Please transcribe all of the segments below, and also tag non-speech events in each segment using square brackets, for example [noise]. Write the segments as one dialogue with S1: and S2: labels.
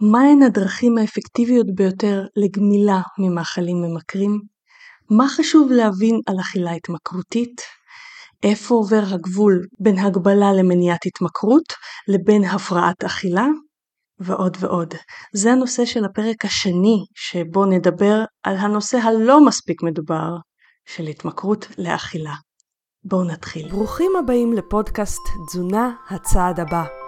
S1: מהן הדרכים האפקטיביות ביותר לגמילה ממאכלים ממכרים? מה חשוב להבין על אכילה התמכרותית? איפה עובר הגבול בין הגבלה למניעת התמכרות לבין הפרעת אכילה? ועוד ועוד. זה הנושא של הפרק השני שבו נדבר על הנושא הלא מספיק מדובר של התמכרות לאכילה. בואו נתחיל. ברוכים הבאים לפודקאסט תזונה הצעד הבא.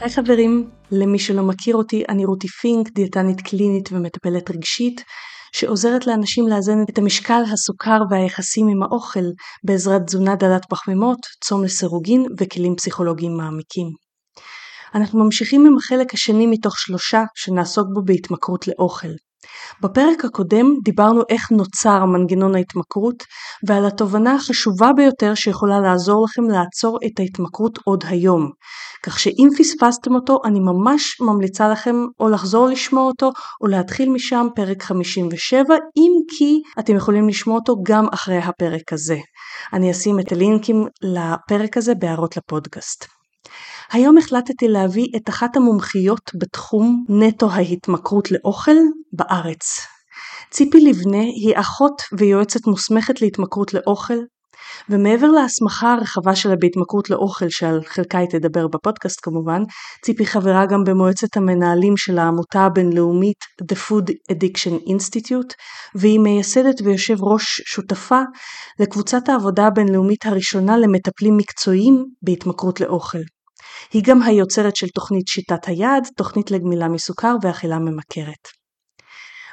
S1: היי חברים, למי שלא מכיר אותי, אני רותי פינק, דיאטנית קלינית ומטפלת רגשית, שעוזרת לאנשים לאזן את המשקל, הסוכר והיחסים עם האוכל בעזרת תזונה דלת פחמימות, צום לסירוגין וכלים פסיכולוגיים מעמיקים. אנחנו ממשיכים עם החלק השני מתוך שלושה שנעסוק בו בהתמכרות לאוכל. בפרק הקודם דיברנו איך נוצר מנגנון ההתמכרות ועל התובנה החשובה ביותר שיכולה לעזור לכם לעצור את ההתמכרות עוד היום. כך שאם פספסתם אותו אני ממש ממליצה לכם או לחזור לשמוע אותו או להתחיל משם פרק 57 אם כי אתם יכולים לשמוע אותו גם אחרי הפרק הזה. אני אשים את הלינקים לפרק הזה בהערות לפודקאסט. היום החלטתי להביא את אחת המומחיות בתחום נטו ההתמכרות לאוכל בארץ. ציפי לבנה היא אחות ויועצת מוסמכת להתמכרות לאוכל, ומעבר להסמכה הרחבה שלה בהתמכרות לאוכל שעל חלקה היא תדבר בפודקאסט כמובן, ציפי חברה גם במועצת המנהלים של העמותה הבינלאומית The Food Addiction Institute, והיא מייסדת ויושב ראש שותפה לקבוצת העבודה הבינלאומית הראשונה למטפלים מקצועיים בהתמכרות לאוכל. היא גם היוצרת של תוכנית שיטת היד, תוכנית לגמילה מסוכר ואכילה ממכרת.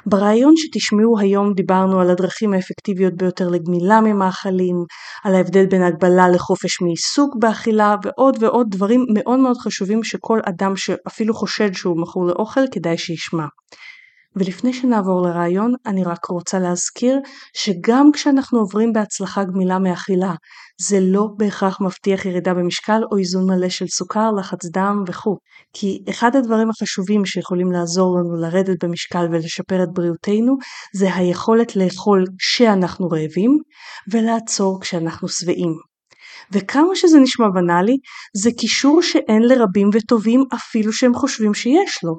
S1: ברעיון שתשמעו היום דיברנו על הדרכים האפקטיביות ביותר לגמילה ממאכלים, על ההבדל בין הגבלה לחופש מעיסוק באכילה ועוד ועוד דברים מאוד מאוד חשובים שכל אדם שאפילו חושד שהוא מכור לאוכל כדאי שישמע. ולפני שנעבור לרעיון, אני רק רוצה להזכיר שגם כשאנחנו עוברים בהצלחה גמילה מאכילה, זה לא בהכרח מבטיח ירידה במשקל או איזון מלא של סוכר, לחץ דם וכו'. כי אחד הדברים החשובים שיכולים לעזור לנו לרדת במשקל ולשפר את בריאותנו, זה היכולת לאכול כשאנחנו רעבים, ולעצור כשאנחנו שבעים. וכמה שזה נשמע בנאלי, זה קישור שאין לרבים וטובים אפילו שהם חושבים שיש לו,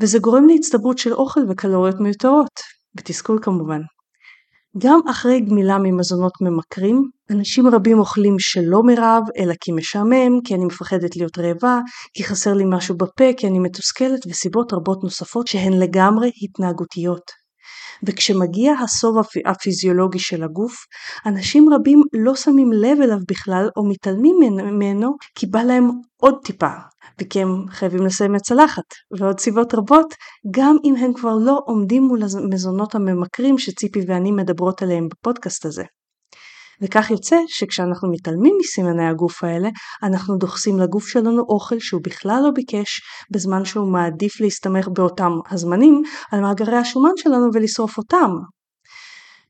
S1: וזה גורם להצטברות של אוכל וקלוריות מיותרות, בתסכול כמובן. גם אחרי גמילה ממזונות ממכרים, אנשים רבים אוכלים שלא מרעב, אלא כי משעמם, כי אני מפחדת להיות רעבה, כי חסר לי משהו בפה, כי אני מתוסכלת, וסיבות רבות נוספות שהן לגמרי התנהגותיות. וכשמגיע הסוב הפיזיולוגי של הגוף, אנשים רבים לא שמים לב אליו בכלל או מתעלמים ממנו כי בא להם עוד טיפה, וכי הם חייבים לסיים את צלחת, ועוד סיבות רבות, גם אם הם כבר לא עומדים מול המזונות הממכרים שציפי ואני מדברות עליהם בפודקאסט הזה. וכך יוצא שכשאנחנו מתעלמים מסימני הגוף האלה, אנחנו דוחסים לגוף שלנו אוכל שהוא בכלל לא ביקש, בזמן שהוא מעדיף להסתמך באותם הזמנים על מאגרי השומן שלנו ולשרוף אותם.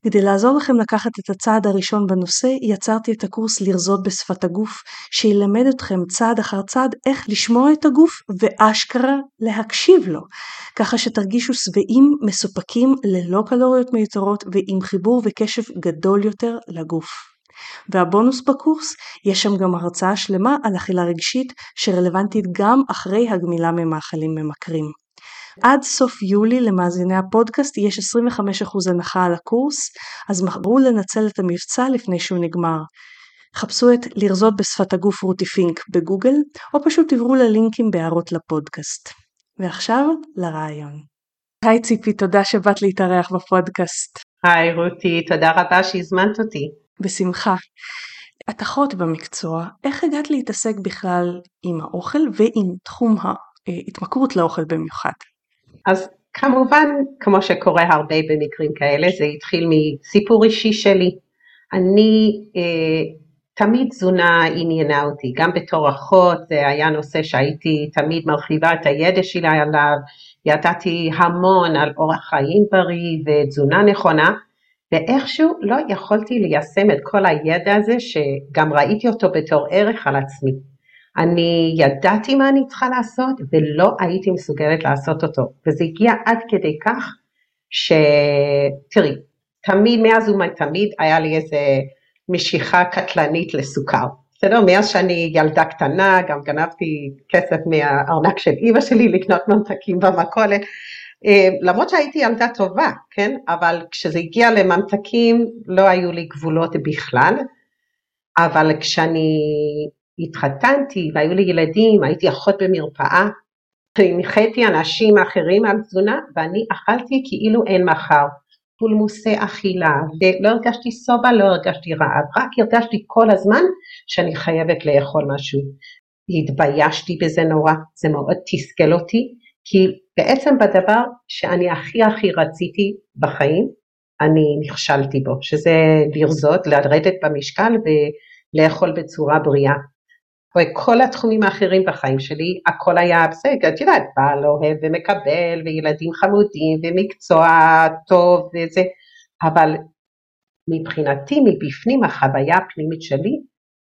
S1: כדי לעזור לכם לקחת את הצעד הראשון בנושא, יצרתי את הקורס לרזות בשפת הגוף, שילמד אתכם צעד אחר צעד איך לשמוע את הגוף ואשכרה להקשיב לו, ככה שתרגישו שבעים, מסופקים, ללא קלוריות מיותרות ועם חיבור וקשב גדול יותר לגוף. והבונוס בקורס, יש שם גם הרצאה שלמה על אכילה רגשית שרלוונטית גם אחרי הגמילה ממאכלים ממכרים. עד סוף יולי למאזיני הפודקאסט יש 25% הנחה על הקורס, אז מחברו לנצל את המבצע לפני שהוא נגמר. חפשו את לרזות בשפת הגוף רותי פינק בגוגל, או פשוט עברו ללינקים בהערות לפודקאסט. ועכשיו לרעיון. היי ציפי, תודה שבאת להתארח בפודקאסט.
S2: היי רותי, תודה רבה שהזמנת אותי.
S1: בשמחה. את אחות במקצוע, איך הגעת להתעסק בכלל עם האוכל ועם תחום ההתמכרות לאוכל במיוחד?
S2: אז כמובן, כמו שקורה הרבה במקרים כאלה, זה התחיל מסיפור אישי שלי. אני אה, תמיד תזונה עניינה אותי, גם בתור אחות זה היה נושא שהייתי תמיד מרחיבה את הידע שלי עליו, ידעתי המון על אורח חיים בריא ותזונה נכונה, ואיכשהו לא יכולתי ליישם את כל הידע הזה שגם ראיתי אותו בתור ערך על עצמי. אני ידעתי מה אני צריכה לעשות ולא הייתי מסוגלת לעשות אותו, וזה הגיע עד כדי כך שתראי, תמיד, מאז ומתמיד היה לי איזה משיכה קטלנית לסוכר. בסדר? מאז שאני ילדה קטנה, גם גנבתי כסף מהארנק של אימא שלי לקנות ממתקים במכולת. אה, למרות שהייתי ילדה טובה, כן? אבל כשזה הגיע לממתקים לא היו לי גבולות בכלל. אבל כשאני התחתנתי והיו לי ילדים, הייתי אחות במרפאה, הנחיתי אנשים אחרים על תזונה ואני אכלתי כאילו אין מחר. פולמוסי אכילה, ולא הרגשתי שובע, לא הרגשתי רעב, רק הרגשתי כל הזמן שאני חייבת לאכול משהו. התביישתי בזה נורא, זה מאוד תסכל אותי, כי בעצם בדבר שאני הכי הכי רציתי בחיים, אני נכשלתי בו, שזה לרזות, לרדת במשקל ולאכול בצורה בריאה. וכל התחומים האחרים בחיים שלי, הכל היה בסדר, את יודעת, בעל אוהב ומקבל, וילדים חמודים, ומקצוע טוב וזה, אבל מבחינתי, מבפנים, החוויה הפנימית שלי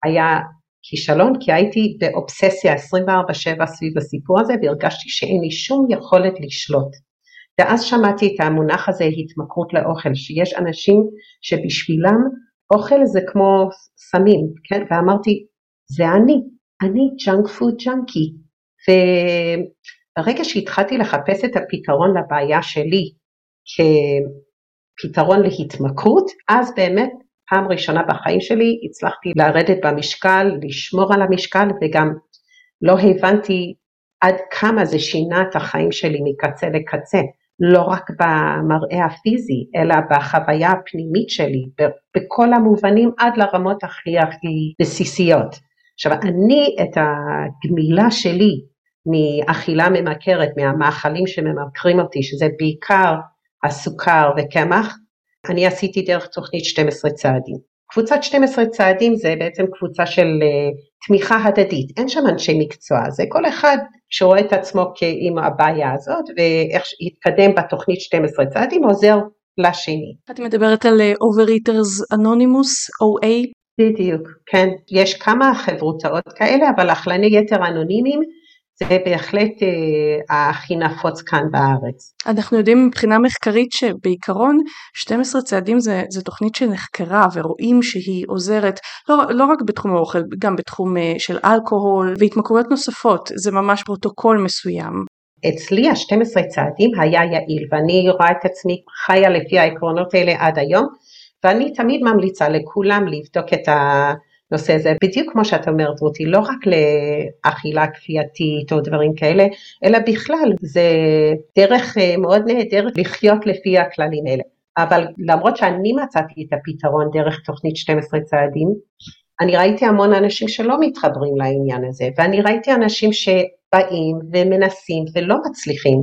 S2: היה כישלון, כי הייתי באובססיה 24/7 סביב הסיפור הזה, והרגשתי שאין לי שום יכולת לשלוט. ואז שמעתי את המונח הזה, התמכרות לאוכל, שיש אנשים שבשבילם אוכל זה כמו סמים, כן? ואמרתי, זה אני, אני junk food junkie. וברגע שהתחלתי לחפש את הפתרון לבעיה שלי כפתרון להתמכרות, אז באמת פעם ראשונה בחיים שלי הצלחתי לרדת במשקל, לשמור על המשקל וגם לא הבנתי עד כמה זה שינה את החיים שלי מקצה לקצה, לא רק במראה הפיזי, אלא בחוויה הפנימית שלי, בכל המובנים עד לרמות הכי הכי בסיסיות. עכשיו אני את הגמילה שלי מאכילה ממכרת, מהמאכלים שממכרים אותי, שזה בעיקר הסוכר וקמח, אני עשיתי דרך תוכנית 12 צעדים. קבוצת 12 צעדים זה בעצם קבוצה של uh, תמיכה הדדית, אין שם אנשי מקצוע, זה כל אחד שרואה את עצמו עם הבעיה הזאת ואיך שהתקדם בתוכנית 12 צעדים עוזר לשני.
S1: את מדברת על uh, Overeaters Anonymous, OA?
S2: בדיוק, כן. יש כמה חברותאות כאלה, אבל אכלני יתר אנונימיים זה בהחלט אה, הכי נפוץ כאן בארץ.
S1: אנחנו יודעים מבחינה מחקרית שבעיקרון 12 צעדים זה, זה תוכנית שנחקרה ורואים שהיא עוזרת לא, לא רק בתחום האוכל, גם בתחום אה, של אלכוהול והתמכרויות נוספות, זה ממש פרוטוקול מסוים.
S2: אצלי ה-12 צעדים היה יעיל ואני רואה את עצמי חיה לפי העקרונות האלה עד היום. ואני תמיד ממליצה לכולם לבדוק את הנושא הזה, בדיוק כמו שאת אומרת רותי, לא רק לאכילה כפייתית או דברים כאלה, אלא בכלל, זה דרך אה, מאוד נהדרת לחיות לפי הכללים האלה. אבל למרות שאני מצאתי את הפתרון דרך תוכנית 12 צעדים, אני ראיתי המון אנשים שלא מתחברים לעניין הזה, ואני ראיתי אנשים שבאים ומנסים ולא מצליחים.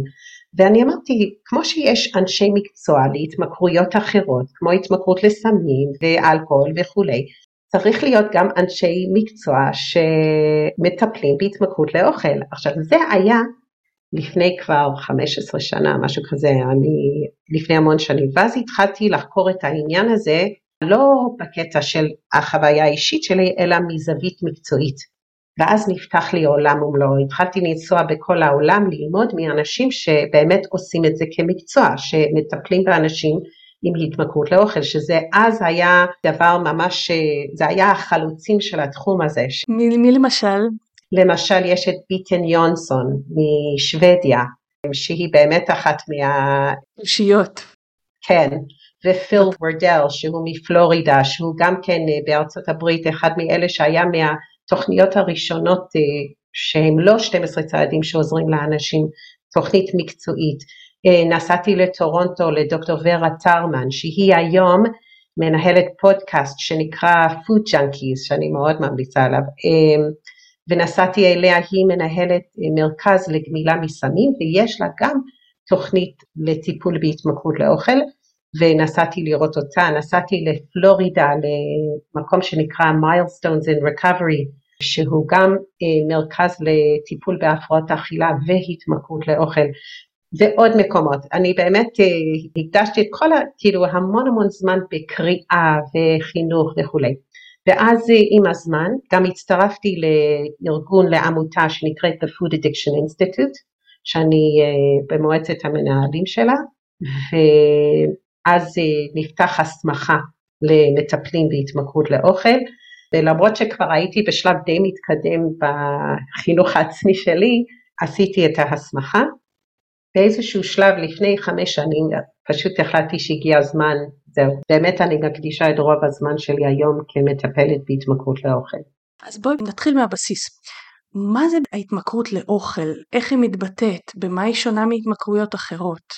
S2: ואני אמרתי, כמו שיש אנשי מקצוע להתמכרויות אחרות, כמו התמכרות לסמים ואלכוהול וכולי, צריך להיות גם אנשי מקצוע שמטפלים בהתמכרות לאוכל. עכשיו זה היה לפני כבר 15 שנה, משהו כזה, אני לפני המון שנים, ואז התחלתי לחקור את העניין הזה, לא בקטע של החוויה האישית שלי, אלא מזווית מקצועית. ואז נפתח לי עולם ומלואו, התחלתי לנסוע בכל העולם ללמוד מאנשים שבאמת עושים את זה כמקצוע, שמטפלים באנשים עם התמכרות לאוכל, שזה אז היה דבר ממש, זה היה החלוצים של התחום הזה.
S1: מי, מי למשל?
S2: למשל יש את ביטן יונסון משוודיה, שהיא באמת אחת מה...
S1: אושיות.
S2: כן, ופיל וורדל שהוא מפלורידה, שהוא גם כן בארצות הברית אחד מאלה שהיה מה... התוכניות הראשונות אה, שהן לא 12 צעדים שעוזרים לאנשים, תוכנית מקצועית. אה, נסעתי לטורונטו לדוקטור ורה טרמן שהיא היום מנהלת פודקאסט שנקרא Food Junkies שאני מאוד ממליצה עליו אה, ונסעתי אליה, היא מנהלת מרכז לגמילה מסמים ויש לה גם תוכנית לטיפול בהתמכרות לאוכל ונסעתי לראות אותה, נסעתי לפלורידה למקום שנקרא Milestones in Recovery שהוא גם אה, מרכז לטיפול בהפרעות אכילה והתמכרות לאוכל ועוד מקומות. אני באמת אה, הקדשתי את כל, כאילו המון המון זמן בקריאה וחינוך וכולי. ואז אה, עם הזמן גם הצטרפתי לארגון, לעמותה שנקראת The Food Addiction Institute, שאני במועצת המנהלים שלה, ואז נפתח הסמכה למטפלים בהתמכרות לאוכל, ולמרות שכבר הייתי בשלב די מתקדם בחינוך העצמי שלי, עשיתי את ההסמכה. באיזשהו שלב לפני חמש שנים פשוט החלטתי שהגיע הזמן, זהו, באמת אני מקדישה את רוב הזמן שלי היום כמטפלת בהתמכרות לאוכל.
S1: אז בואי נתחיל מהבסיס. מה זה ההתמכרות לאוכל? איך היא מתבטאת? במה היא שונה מהתמכרויות אחרות?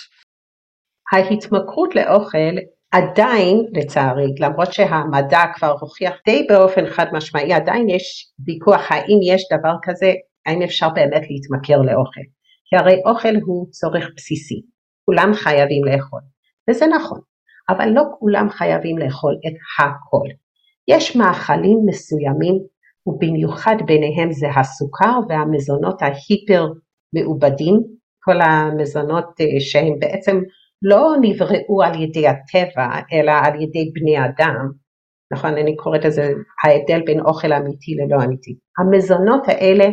S2: ההתמכרות לאוכל עדיין לצערי, למרות שהמדע כבר הוכיח די באופן חד משמעי, עדיין יש ויכוח האם יש דבר כזה, האם אפשר באמת להתמכר לאוכל. כי הרי אוכל הוא צורך בסיסי, כולם חייבים לאכול, וזה נכון, אבל לא כולם חייבים לאכול את הכל. יש מאכלים מסוימים, ובמיוחד ביניהם זה הסוכר והמזונות ההיפר מעובדים, כל המזונות אה, שהם בעצם לא נבראו על ידי הטבע, אלא על ידי בני אדם, נכון, אני קוראת לזה ההבדל בין אוכל אמיתי ללא אמיתי. המזונות האלה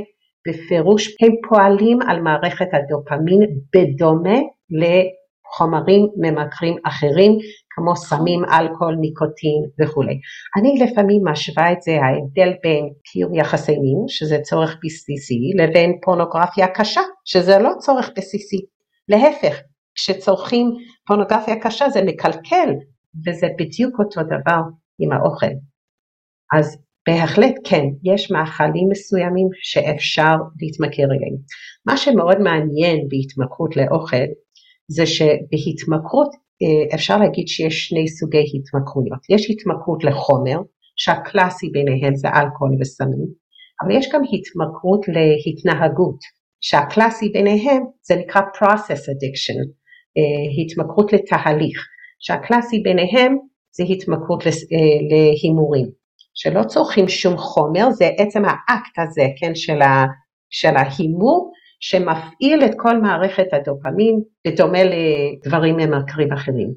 S2: בפירוש הם פועלים על מערכת הדופמין בדומה לחומרים ממכרים אחרים, כמו סמים, אלכוהול, ניקוטין וכולי. אני לפעמים משווה את זה, ההבדל בין קיום יחסי מין, שזה צורך בסיסי, לבין פורנוגרפיה קשה, שזה לא צורך בסיסי. להפך, כשצורכים פורנוגרפיה קשה זה מקלקל, וזה בדיוק אותו דבר עם האוכל. אז בהחלט כן, יש מאכלים מסוימים שאפשר להתמכר אליהם. מה שמאוד מעניין בהתמכרות לאוכל, זה שבהתמכרות אה, אפשר להגיד שיש שני סוגי התמכרויות. יש התמכרות לחומר, שהקלאסי ביניהם זה אלכוהול וסמים, אבל יש גם התמכרות להתנהגות, שהקלאסי ביניהם זה נקרא process addiction, התמכרות לתהליך, שהקלאסי ביניהם זה התמכרות אה, להימורים, שלא צורכים שום חומר, זה עצם האקט הזה, כן, של, ה, של ההימור, שמפעיל את כל מערכת הדופמין, בדומה לדברים ממכרים אחרים.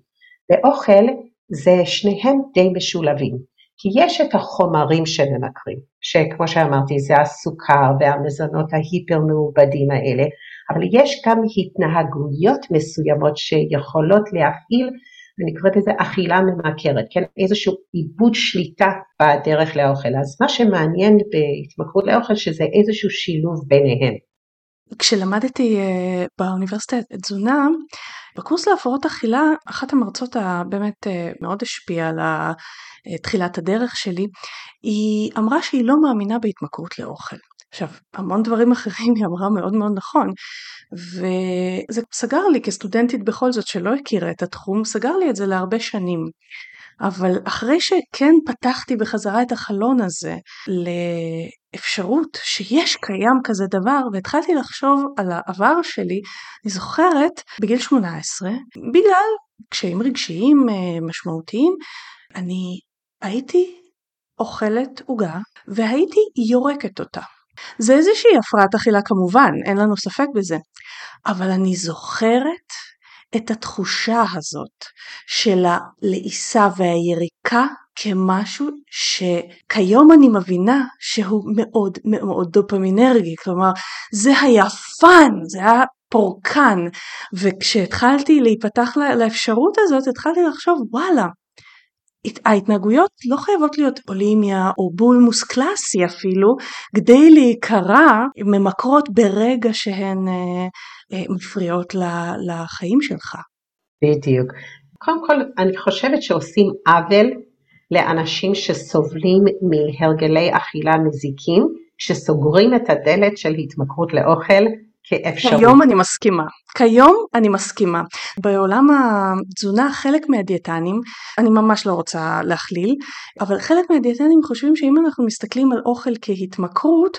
S2: ואוכל זה שניהם די משולבים, כי יש את החומרים שממכרים, שכמו שאמרתי זה הסוכר והמזונות ההיפר מעובדים האלה, אבל יש גם התנהגויות מסוימות שיכולות להפעיל, אני קוראת לזה אכילה ממכרת, כן, איזשהו עיבוד שליטה בדרך לאוכל. אז מה שמעניין בהתמכרות לאוכל שזה איזשהו שילוב ביניהם.
S1: כשלמדתי uh, באוניברסיטה תזונה, בקורס להפרעות אכילה, אחת המרצות הבאמת uh, מאוד השפיעה על תחילת הדרך שלי, היא אמרה שהיא לא מאמינה בהתמכרות לאוכל. עכשיו, המון דברים אחרים היא אמרה מאוד מאוד נכון, וזה סגר לי כסטודנטית בכל זאת שלא הכירה את התחום, סגר לי את זה להרבה שנים. אבל אחרי שכן פתחתי בחזרה את החלון הזה לאפשרות שיש קיים כזה דבר והתחלתי לחשוב על העבר שלי, אני זוכרת בגיל 18, בגלל קשיים רגשיים אה, משמעותיים, אני הייתי אוכלת עוגה והייתי יורקת אותה. זה איזושהי הפרעת אכילה כמובן, אין לנו ספק בזה, אבל אני זוכרת את התחושה הזאת של הלעיסה והיריקה כמשהו שכיום אני מבינה שהוא מאוד מאוד דופמינרגי, כלומר זה היה fun, זה היה פורקן, וכשהתחלתי להיפתח לאפשרות הזאת התחלתי לחשוב וואלה ההתנהגויות לא חייבות להיות בולימיה או בולמוס קלאסי אפילו, כדי להיקרא ממכרות ברגע שהן אה, מפריעות לחיים שלך.
S2: בדיוק. קודם כל, אני חושבת שעושים עוול לאנשים שסובלים מהרגלי אכילה מזיקים, שסוגרים את הדלת של התמכרות לאוכל כאפשרות.
S1: כיום אני מסכימה. כיום אני מסכימה. בעולם התזונה חלק מהדיאטנים, אני ממש לא רוצה להכליל, אבל חלק מהדיאטנים חושבים שאם אנחנו מסתכלים על אוכל כהתמכרות,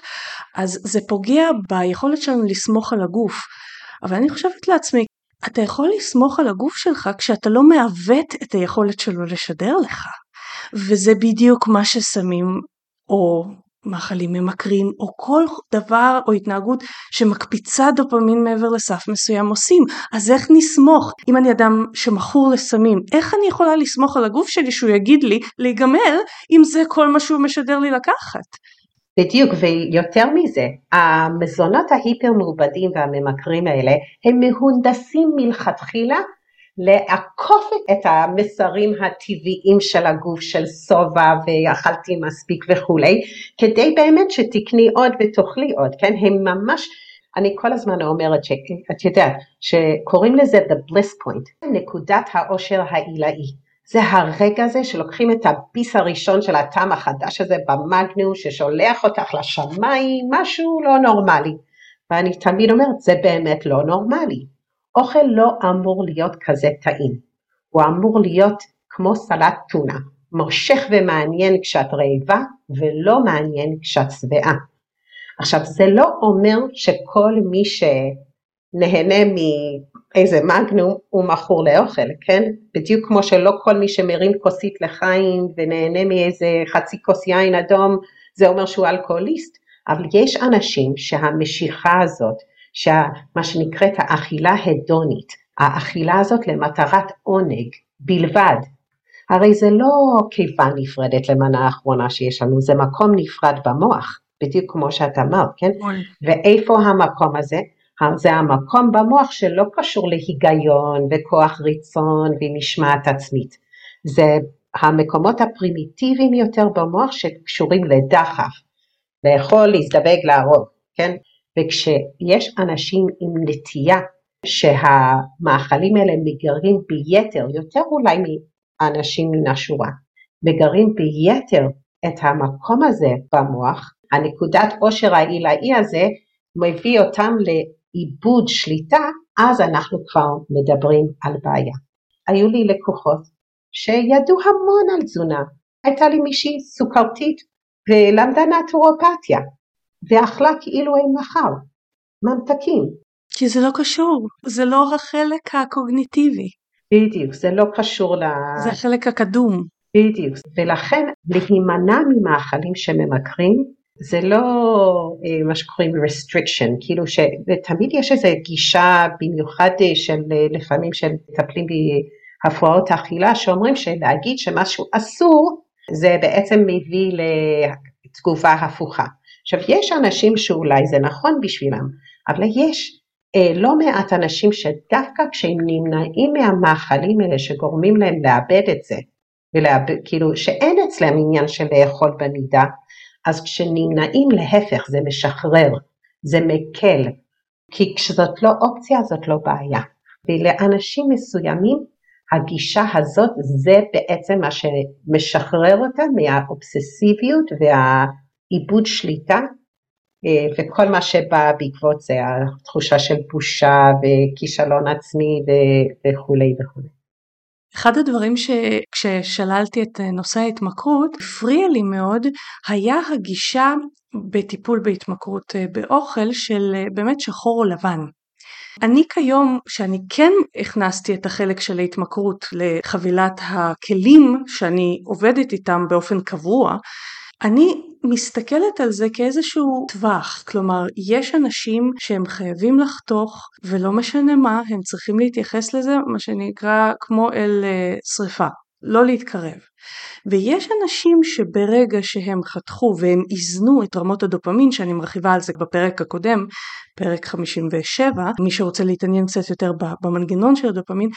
S1: אז זה פוגע ביכולת שלנו לסמוך על הגוף. אבל אני חושבת לעצמי, אתה יכול לסמוך על הגוף שלך כשאתה לא מעוות את היכולת שלו לשדר לך. וזה בדיוק מה שסמים או מאכלים ממכרים או כל דבר או התנהגות שמקפיצה דופמין מעבר לסף מסוים עושים. אז איך נסמוך? אם אני אדם שמכור לסמים, איך אני יכולה לסמוך על הגוף שלי שהוא יגיד לי להיגמל אם זה כל מה שהוא משדר לי לקחת?
S2: בדיוק, ויותר מזה, המזונות ההיפר מעובדים והממכרים האלה הם מהונדסים מלכתחילה לעקוף את המסרים הטבעיים של הגוף של שובע ואכלתי מספיק וכולי, כדי באמת שתקני עוד ותאכלי עוד, כן? הם ממש, אני כל הזמן אומרת שאת יודעת, שקוראים לזה the bliss point, נקודת העושר העילאי. זה הרגע הזה שלוקחים את הביס הראשון של הטעם החדש הזה במגניום ששולח אותך לשמיים, משהו לא נורמלי. ואני תמיד אומרת, זה באמת לא נורמלי. אוכל לא אמור להיות כזה טעים, הוא אמור להיות כמו סלט טונה, מושך ומעניין כשאת רעבה ולא מעניין כשאת שבעה. עכשיו זה לא אומר שכל מי שנהנה מאיזה מגנום הוא מכור לאוכל, כן? בדיוק כמו שלא כל מי שמרים כוסית לחיים ונהנה מאיזה חצי כוס יין אדום זה אומר שהוא אלכוהוליסט, אבל יש אנשים שהמשיכה הזאת שמה שנקראת האכילה הדונית, האכילה הזאת למטרת עונג בלבד. הרי זה לא קיבה נפרדת למנה האחרונה שיש לנו, זה מקום נפרד במוח, בדיוק כמו שאת אמרת, כן? ואיפה המקום הזה? זה המקום במוח שלא קשור להיגיון וכוח ריצון ומשמעת עצמית. זה המקומות הפרימיטיביים יותר במוח שקשורים לדחף, לאכול, להזדבק, להרוג, כן? וכשיש אנשים עם נטייה שהמאכלים האלה מגרים ביתר, יותר אולי מאנשים מן השורה, מגרים ביתר את המקום הזה במוח, הנקודת עושר העילאי הזה מביא אותם לאיבוד שליטה, אז אנחנו כבר מדברים על בעיה. היו לי לקוחות שידעו המון על תזונה, הייתה לי מישהי סוכרתית ולמדה נטורופתיה, ואכלה כאילו אין מחר, ממתקים.
S1: כי זה לא קשור, זה לא החלק הקוגניטיבי.
S2: בדיוק, זה לא קשור ל...
S1: זה החלק הקדום.
S2: בדיוק, ולכן להימנע ממאכלים שממכרים זה לא אה, מה שקוראים restriction, כאילו שתמיד יש איזו גישה במיוחד אה, של אה, לפעמים שמטפלים בהפרעות אכילה שאומרים שלהגיד שמשהו אסור זה בעצם מביא לתגובה הפוכה. עכשיו יש אנשים שאולי זה נכון בשבילם, אבל יש אה, לא מעט אנשים שדווקא כשהם נמנעים מהמאכלים האלה שגורמים להם לאבד את זה, ולאבד, כאילו שאין אצלם עניין של לאכול במידה, אז כשנמנעים להפך זה משחרר, זה מקל, כי כשזאת לא אופציה זאת לא בעיה. ולאנשים מסוימים הגישה הזאת זה בעצם מה שמשחרר אותם מהאובססיביות וה... עיבוד שליטה אה, וכל מה שבא בעקבות זה התחושה של בושה וכישלון עצמי וכולי וכולי.
S1: אחד הדברים שכששללתי את נושא ההתמכרות הפריע לי מאוד היה הגישה בטיפול בהתמכרות אה, באוכל של אה, באמת שחור או לבן. אני כיום, שאני כן הכנסתי את החלק של ההתמכרות לחבילת הכלים שאני עובדת איתם באופן קבוע, אני מסתכלת על זה כאיזשהו טווח, כלומר יש אנשים שהם חייבים לחתוך ולא משנה מה, הם צריכים להתייחס לזה מה שנקרא כמו אל uh, שריפה, לא להתקרב. ויש אנשים שברגע שהם חתכו והם איזנו את רמות הדופמין, שאני מרחיבה על זה בפרק הקודם, פרק 57, מי שרוצה להתעניין קצת יותר במנגנון של הדופמין,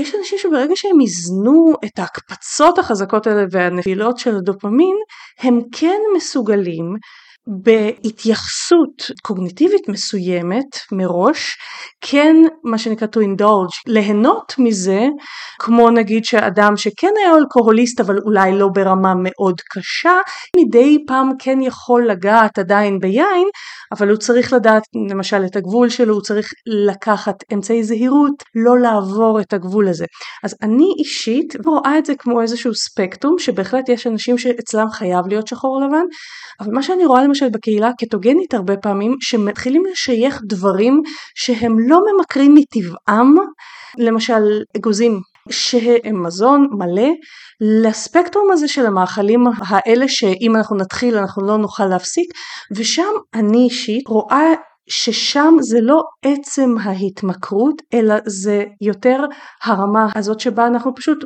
S1: יש אנשים שברגע שהם איזנו את ההקפצות החזקות האלה והנפילות של הדופמין, הם כן מסוגלים בהתייחסות קוגניטיבית מסוימת מראש, כן מה שנקרא to indulge, ליהנות מזה, כמו נגיד שאדם שכן היה אלכוהוליסט אבל אולי לא ברמה מאוד קשה, מדי פעם כן יכול לגעת עדיין ביין, אבל הוא צריך לדעת למשל את הגבול שלו, הוא צריך לקחת אמצעי זהירות, לא לעבור את הגבול הזה. אז אני אישית רואה את זה כמו איזשהו ספקטרום, שבהחלט יש אנשים שאצלם חייב להיות שחור לבן, אבל מה שאני רואה למשל למשל בקהילה הקטוגנית הרבה פעמים שמתחילים לשייך דברים שהם לא ממכרים מטבעם, למשל אגוזים שהם מזון מלא לספקטרום הזה של המאכלים האלה שאם אנחנו נתחיל אנחנו לא נוכל להפסיק ושם אני אישית רואה ששם זה לא עצם ההתמכרות אלא זה יותר הרמה הזאת שבה אנחנו פשוט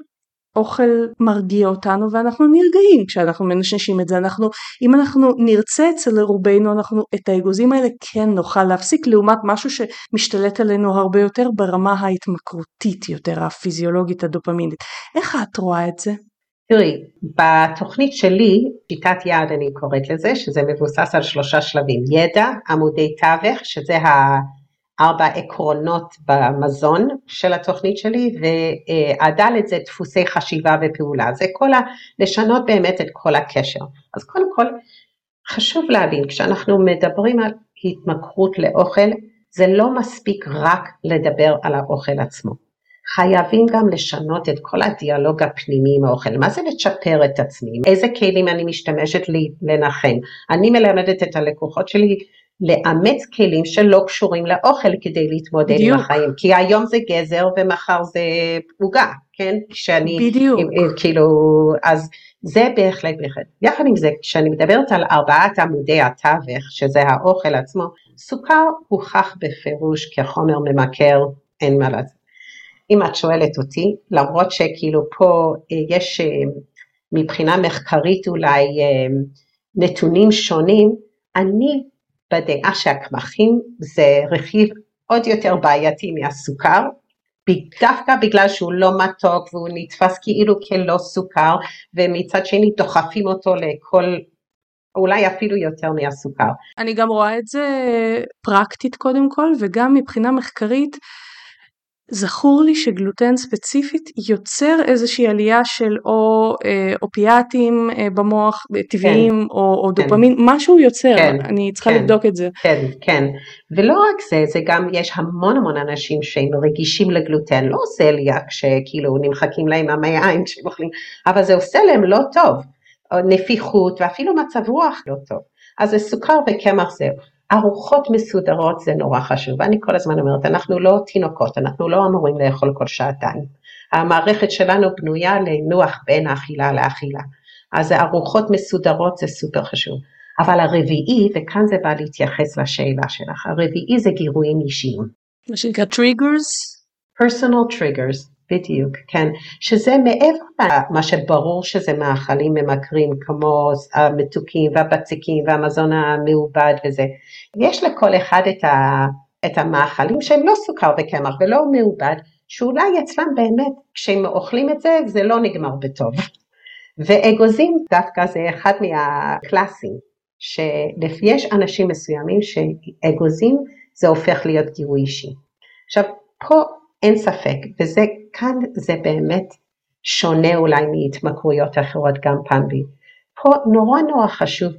S1: אוכל מרגיע אותנו ואנחנו נרגעים כשאנחנו מנשנשים את זה. אנחנו אם אנחנו נרצה אצל רובנו אנחנו את האגוזים האלה כן נוכל להפסיק לעומת משהו שמשתלט עלינו הרבה יותר ברמה ההתמכרותית יותר הפיזיולוגית הדופמינית. איך את רואה את זה?
S2: תראי, בתוכנית שלי, שיטת יעד אני קוראת לזה, שזה מבוסס על שלושה שלבים, ידע, עמודי תווך, שזה ארבע עקרונות במזון של התוכנית שלי, והדלת זה דפוסי חשיבה ופעולה, זה כל ה... לשנות באמת את כל הקשר. אז קודם כל, חשוב להבין, כשאנחנו מדברים על התמכרות לאוכל, זה לא מספיק רק לדבר על האוכל עצמו. חייבים גם לשנות את כל הדיאלוג הפנימי עם האוכל. מה זה לצ'פר את עצמי? איזה כלים אני משתמשת לנחם? אני מלמדת את הלקוחות שלי לאמץ כלים שלא קשורים לאוכל כדי להתמודד בדיוק. עם החיים, כי היום זה גזר ומחר זה עוגה, כן? שאני,
S1: בדיוק.
S2: כאילו, אז זה בהחלט בהחלט. יחד עם זה, כשאני מדברת על ארבעת עמודי התווך, שזה האוכל עצמו, סוכר הוכח בפירוש כחומר ממכר, אין מה לעשות. אם את שואלת אותי, למרות שכאילו פה אה, יש אה, מבחינה מחקרית אולי אה, נתונים שונים, אני בדעה שהקמחים זה רכיב עוד יותר בעייתי מהסוכר, דווקא בגלל שהוא לא מתוק והוא נתפס כאילו כלא סוכר, ומצד שני דוחפים אותו לכל, אולי אפילו יותר מהסוכר.
S1: אני גם רואה את זה פרקטית קודם כל, וגם מבחינה מחקרית. זכור לי שגלוטן ספציפית יוצר איזושהי עלייה של או אה, אופיאטים אה, במוח אה, טבעיים כן, או, או כן. דופמין, משהו יוצר, כן, אני צריכה כן, לבדוק את זה.
S2: כן, כן, ולא רק זה, זה גם יש המון המון אנשים שהם רגישים לגלוטן, לא צליאק שכאילו נמחקים להם המעיים כשהם אוכלים, אבל זה עושה להם לא טוב, נפיחות ואפילו מצב רוח לא טוב. אז זה סוכר וקמח זה ארוחות מסודרות זה נורא חשוב, ואני כל הזמן אומרת, אנחנו לא תינוקות, אנחנו לא אמורים לאכול כל שעתיים. המערכת שלנו בנויה לנוח בין האכילה לאכילה. אז ארוחות מסודרות זה סופר חשוב. אבל הרביעי, וכאן זה בא להתייחס לשאלה שלך, הרביעי זה גירויים אישיים.
S1: מה שנקרא triggers?
S2: personal triggers. בדיוק, כן, שזה מעבר למה שברור שזה מאכלים ממכרים כמו המתוקים והבציקים והמזון המעובד וזה, יש לכל אחד את, ה, את המאכלים שהם לא סוכר וקמח ולא מעובד, שאולי אצלם באמת כשהם אוכלים את זה זה לא נגמר בטוב. ואגוזים דווקא זה אחד מהקלאסים, שיש אנשים מסוימים שאגוזים זה הופך להיות גירוי אישי. עכשיו פה אין ספק, וזה כאן זה באמת שונה אולי מהתמכרויות אחרות גם פעם בי. פה נורא נורא חשוב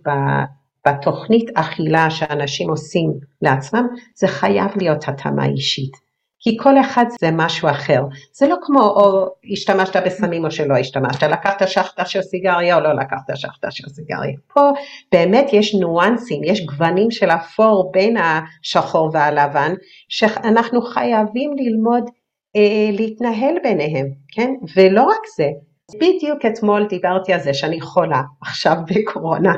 S2: בתוכנית אכילה שאנשים עושים לעצמם, זה חייב להיות התאמה אישית. כי כל אחד זה משהו אחר. זה לא כמו או השתמשת בסמים או שלא השתמשת, לקחת שחטה של סיגריה או לא לקחת שחטה של סיגריה. פה באמת יש ניואנסים, יש גוונים של אפור בין השחור והלבן, שאנחנו חייבים ללמוד להתנהל ביניהם, כן? ולא רק זה, בדיוק אתמול דיברתי על זה שאני חולה עכשיו [laughs] בקורונה,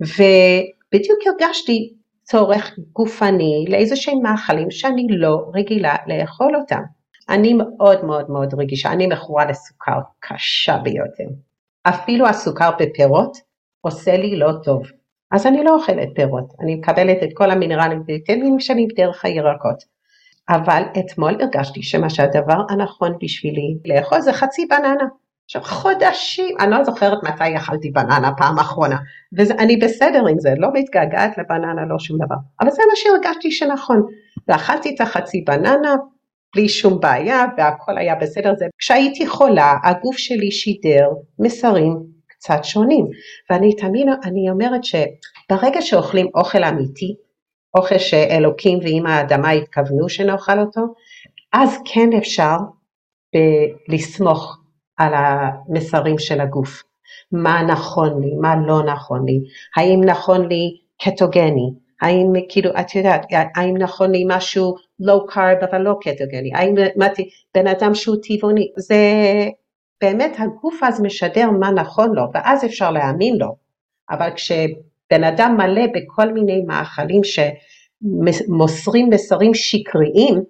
S2: ובדיוק הרגשתי צורך גופני לאיזה שהם מאכלים שאני לא רגילה לאכול אותם. אני מאוד מאוד מאוד רגישה, אני מכורה לסוכר קשה ביותר. אפילו הסוכר בפירות עושה לי לא טוב. אז אני לא אוכלת פירות, אני מקבלת את כל המינרלים ויטמינים שלי דרך הירקות. אבל אתמול הרגשתי שמה שהדבר הנכון בשבילי לאכול זה חצי בננה. עכשיו חודשים, אני לא זוכרת מתי אכלתי בננה פעם אחרונה, ואני בסדר עם זה, לא מתגעגעת לבננה, לא שום דבר, אבל זה מה שהרגשתי שנכון, ואכלתי את החצי בננה בלי שום בעיה והכל היה בסדר, זה כשהייתי חולה הגוף שלי שידר מסרים קצת שונים, ואני תמיד, אני אומרת שברגע שאוכלים אוכל אמיתי, אוכל שאלוקים ואמא האדמה התכוונו שנאכל אותו, אז כן אפשר לסמוך על המסרים של הגוף. מה נכון לי, מה לא נכון לי, האם נכון לי קטוגני, האם כאילו, את יודעת, האם נכון לי משהו לואו קארב אבל לא קטוגני, האם מתי, בן אדם שהוא טבעוני, זה באמת הגוף אז משדר מה נכון לו, ואז אפשר להאמין לו, אבל כשבן אדם מלא בכל מיני מאכלים שמוסרים מסרים שקריים,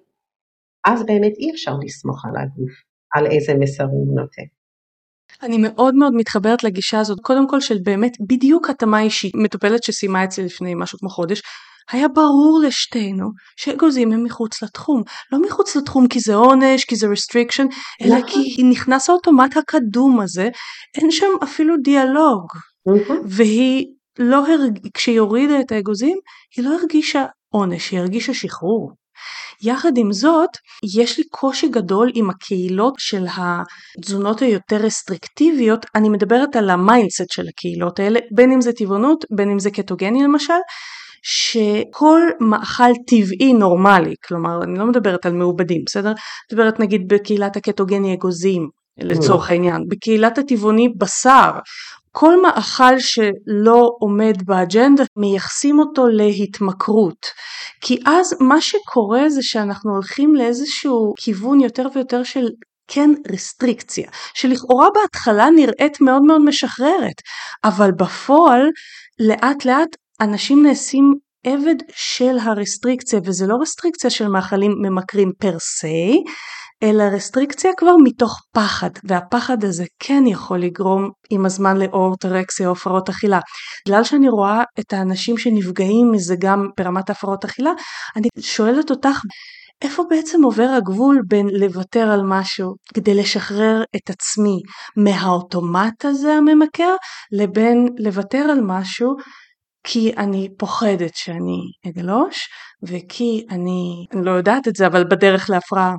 S2: אז באמת אי אפשר לסמוך על הגוף, על איזה מסרים הוא נותן.
S1: אני מאוד מאוד מתחברת לגישה הזאת, קודם כל של באמת בדיוק התאמה אישית, מטופלת שסיימה אצלי לפני משהו כמו חודש, היה ברור לשתינו שאגוזים הם מחוץ לתחום. לא מחוץ לתחום כי זה עונש, כי זה restriction, אלא כי נכון. היא נכנס האוטומט הקדום הזה, אין שם אפילו דיאלוג. והיא לא הרג... כשהיא הורידה את האגוזים, היא לא הרגישה עונש, היא הרגישה שחרור. יחד עם זאת, יש לי קושי גדול עם הקהילות של התזונות היותר רסטריקטיביות, אני מדברת על ה mindset של הקהילות האלה, בין אם זה טבעונות, בין אם זה קטוגני למשל, שכל מאכל טבעי נורמלי, כלומר אני לא מדברת על מעובדים, בסדר? מדברת נגיד בקהילת הקטוגני אגוזים, לצורך העניין, בקהילת הטבעוני בשר, כל מאכל שלא עומד באג'נדה מייחסים אותו להתמכרות. כי אז מה שקורה זה שאנחנו הולכים לאיזשהו כיוון יותר ויותר של כן רסטריקציה שלכאורה בהתחלה נראית מאוד מאוד משחררת אבל בפועל לאט לאט אנשים נעשים עבד של הרסטריקציה וזה לא רסטריקציה של מאכלים ממכרים פר סי אלא רסטריקציה כבר מתוך פחד והפחד הזה כן יכול לגרום עם הזמן לאורטורקסיה או הפרעות אכילה. בגלל שאני רואה את האנשים שנפגעים מזה גם ברמת הפרעות אכילה אני שואלת אותך איפה בעצם עובר הגבול בין לוותר על משהו כדי לשחרר את עצמי מהאוטומט הזה הממכר לבין לוותר על משהו כי אני פוחדת שאני אגלוש וכי אני, אני לא יודעת את זה אבל בדרך להפרעה.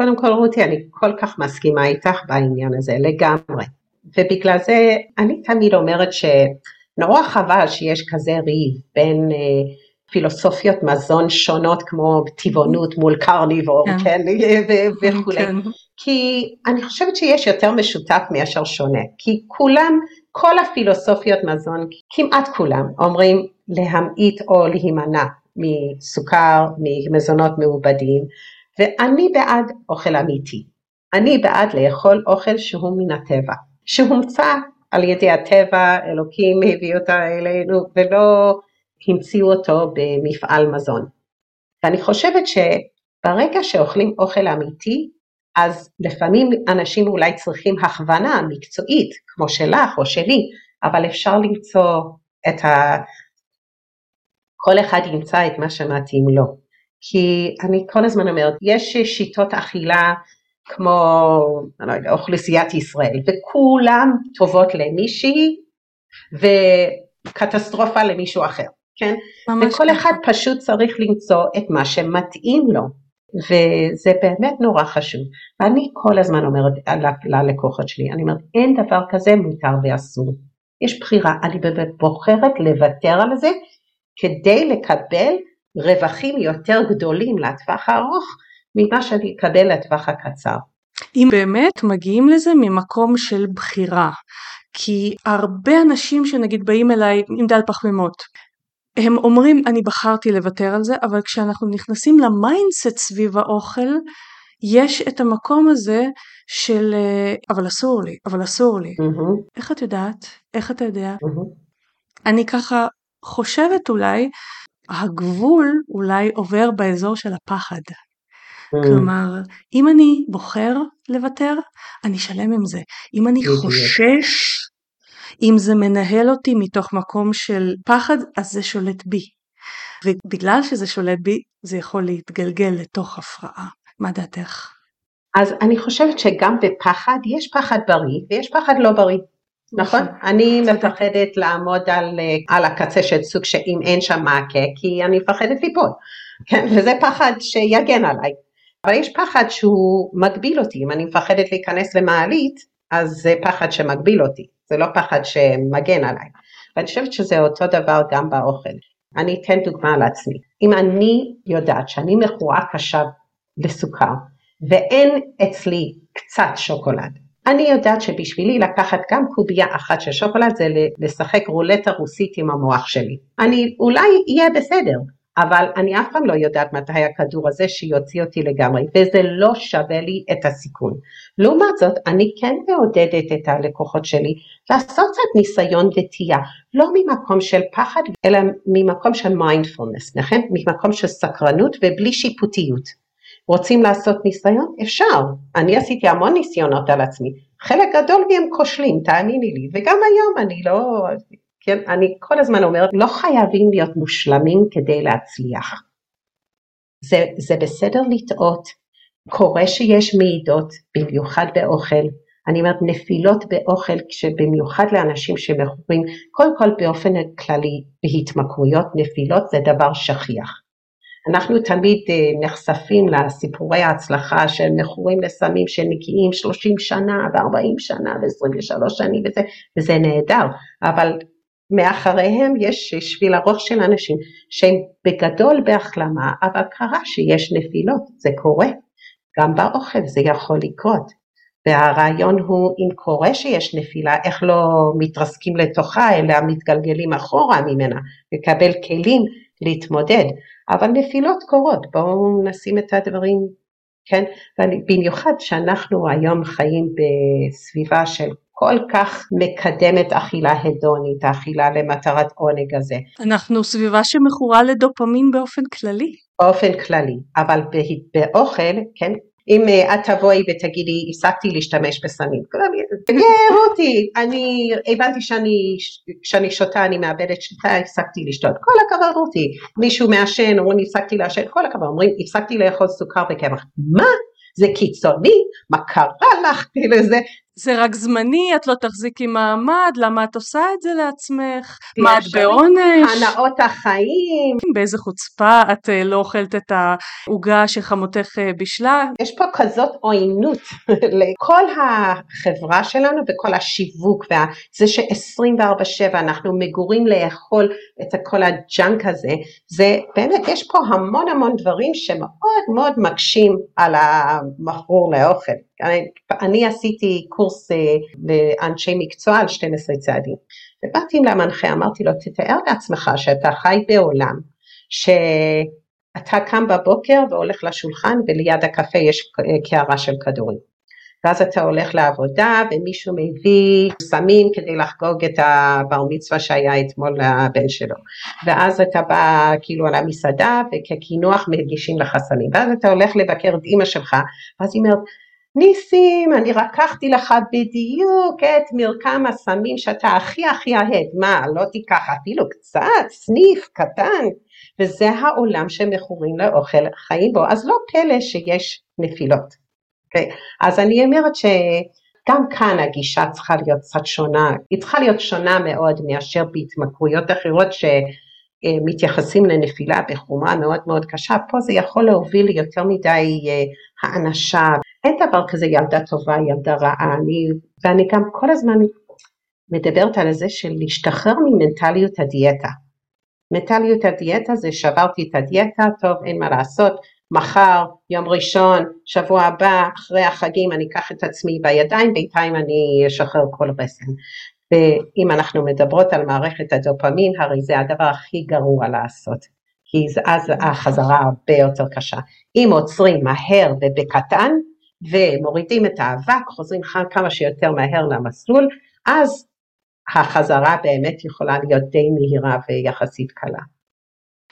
S2: קודם כל רותי אני כל כך מסכימה איתך בעניין הזה לגמרי. ובגלל זה אני תמיד אומרת שנורא חבל שיש כזה ריב בין אה, פילוסופיות מזון שונות כמו טבעונות מול קרניבור כן, כן וכולי. כן. כי אני חושבת שיש יותר משותף מאשר שונה כי כולם כל הפילוסופיות מזון, כמעט כולם, אומרים להמעיט או להימנע מסוכר, ממזונות מעובדים, ואני בעד אוכל אמיתי. אני בעד לאכול אוכל שהוא מן הטבע, שהומצא על ידי הטבע, אלוקים הביא אותה אלינו ולא המציאו אותו במפעל מזון. ואני חושבת שברגע שאוכלים אוכל אמיתי, אז לפעמים אנשים אולי צריכים הכוונה מקצועית, כמו שלך או שלי, אבל אפשר למצוא את ה... כל אחד ימצא את מה שמתאים לו. כי אני כל הזמן אומרת, יש שיטות אכילה כמו, אני לא יודע, אוכלוסיית ישראל, וכולם טובות למישהי וקטסטרופה למישהו אחר, כן? וכל אחד פשוט צריך למצוא את מה שמתאים לו. וזה באמת נורא חשוב. ואני כל הזמן אומרת ללקוחות שלי, אני אומרת אין דבר כזה מותר ואסור. יש בחירה, אני באמת בוחרת לוותר על זה כדי לקבל רווחים יותר גדולים לטווח הארוך ממה שאני אקבל לטווח הקצר.
S1: אם באמת מגיעים לזה ממקום של בחירה, כי הרבה אנשים שנגיד באים אליי עם דל פחמימות, הם אומרים אני בחרתי לוותר על זה אבל כשאנחנו נכנסים ל mindset סביב האוכל יש את המקום הזה של אה, אבל אסור לי אבל אסור לי mm-hmm. איך את יודעת איך אתה יודע mm-hmm. אני ככה חושבת אולי הגבול אולי עובר באזור של הפחד mm. כלומר אם אני בוחר לוותר אני שלם עם זה אם אני חושש אם זה מנהל אותי מתוך מקום של פחד, אז זה שולט בי. ובגלל שזה שולט בי, זה יכול להתגלגל לתוך הפרעה. מה דעתך?
S2: אז אני חושבת שגם בפחד, יש פחד בריא ויש פחד לא בריא. נכון? נכון. אני מפחדת לעמוד על, על הקצה של סוג שאם אין שם מעקה, כי אני מפחדת ליפול, כן? וזה פחד שיגן עליי. אבל יש פחד שהוא מגביל אותי, אם אני מפחדת להיכנס למעלית, אז זה פחד שמגביל אותי. זה לא פחד שמגן עליי. ואני חושבת שזה אותו דבר גם באוכל. אני אתן דוגמה על עצמי. אם אני יודעת שאני מכורה קשה בסוכר, ואין אצלי קצת שוקולד, אני יודעת שבשבילי לקחת גם קובייה אחת של שוקולד זה לשחק רולטה רוסית עם המוח שלי. אני אולי אהיה בסדר, אבל אני אף פעם לא יודעת מתי הכדור הזה שיוציא אותי לגמרי, וזה לא שווה לי את הסיכון. לעומת זאת, אני כן מעודדת את הלקוחות שלי לעשות קצת ניסיון וטעייה, לא ממקום של פחד, אלא ממקום של מיינדפולנס, נכון? ממקום של סקרנות ובלי שיפוטיות. רוצים לעשות ניסיון? אפשר. אני עשיתי המון ניסיונות על עצמי. חלק גדול מהם כושלים, תאמיני לי, וגם היום אני לא, כן, אני כל הזמן אומרת, לא חייבים להיות מושלמים כדי להצליח. זה, זה בסדר לטעות, קורה שיש מעידות, במיוחד באוכל. אני אומרת נפילות באוכל, במיוחד לאנשים שמכורים, קודם כל באופן כללי בהתמכרויות, נפילות זה דבר שכיח. אנחנו תמיד אה, נחשפים לסיפורי ההצלחה של מכורים לסמים שמגיעים 30 שנה ו-40 שנה ו-23 שנים וזה, וזה נהדר, אבל מאחריהם יש שביל ארוך של אנשים שהם בגדול בהחלמה, אבל קרה שיש נפילות, זה קורה, גם באוכל זה יכול לקרות. והרעיון הוא אם קורה שיש נפילה, איך לא מתרסקים לתוכה אלא מתגלגלים אחורה ממנה, לקבל כלים להתמודד. אבל נפילות קורות, בואו נשים את הדברים, כן, במיוחד שאנחנו היום חיים בסביבה של כל כך מקדמת אכילה הדונית, אכילה למטרת עונג הזה.
S1: אנחנו סביבה שמכורה לדופמין באופן כללי.
S2: באופן כללי, אבל באוכל, כן, אם אה, את תבואי ותגידי, הפסקתי להשתמש בסמים, כן, רותי, אני הבנתי שאני, שותה אני מאבדת שליטה, הפסקתי לשתות, כל הכבוד רותי, מישהו מעשן, אומרים הפסקתי לעשן, כל הכבוד, אומרים הפסקתי לאכול סוכר וקמח, מה? זה קיצוני, מה קרה לך, כאילו זה,
S1: זה רק זמני, את לא תחזיקי מעמד, למה את עושה את זה לעצמך? מה את בעונש?
S2: הנאות החיים.
S1: באיזה חוצפה את אה, לא אוכלת את העוגה שחמותך אה, בישלה?
S2: יש פה כזאת עוינות [laughs] לכל החברה שלנו וכל השיווק וזה ש-24/7 אנחנו מגורים לאכול את כל הג'אנק הזה, זה באמת יש פה המון המון דברים שמאוד מאוד מקשים על המכור לאוכל. אני, אני עשיתי קורס אה, לאנשי מקצוע על 12 צעדים, ובאתי למנחה, אמרתי לו, תתאר לעצמך שאתה חי בעולם, שאתה קם בבוקר והולך לשולחן וליד הקפה יש קערה של כדורים. ואז אתה הולך לעבודה ומישהו מביא סמים כדי לחגוג את הבר מצווה שהיה אתמול לבן שלו. ואז אתה בא כאילו על המסעדה וכקינוח מגישים לך סמים. ואז אתה הולך לבקר את אימא שלך, ואז היא אומרת, ניסים, אני לקחתי לך בדיוק את מרקם הסמים שאתה הכי הכי אוהב, מה, לא תיקח אפילו קצת, סניף קטן, וזה העולם שמכורים לאוכל חיים בו, אז לא פלא שיש נפילות. Okay? אוקיי? אז אני אומרת שגם כאן הגישה צריכה להיות קצת שונה, היא צריכה להיות שונה מאוד מאשר בהתמכרויות אחרות ש... מתייחסים לנפילה בחומרה מאוד מאוד קשה, פה זה יכול להוביל ליותר מדי אה, האנשה, אין דבר כזה ילדה טובה, ילדה רעה, אני, ואני גם כל הזמן מדברת על זה של להשתחרר ממנטליות הדיאטה. מנטליות הדיאטה זה שברתי את הדיאטה, טוב אין מה לעשות, מחר, יום ראשון, שבוע הבא, אחרי החגים אני אקח את עצמי בידיים, בינתיים אני אשחרר כל רסן. ואם אנחנו מדברות על מערכת הדופמין, הרי זה הדבר הכי גרוע לעשות, כי אז החזרה הרבה יותר קשה. אם עוצרים מהר ובקטן, ומורידים את האבק, חוזרים כמה שיותר מהר למסלול, אז החזרה באמת יכולה להיות די מהירה ויחסית קלה.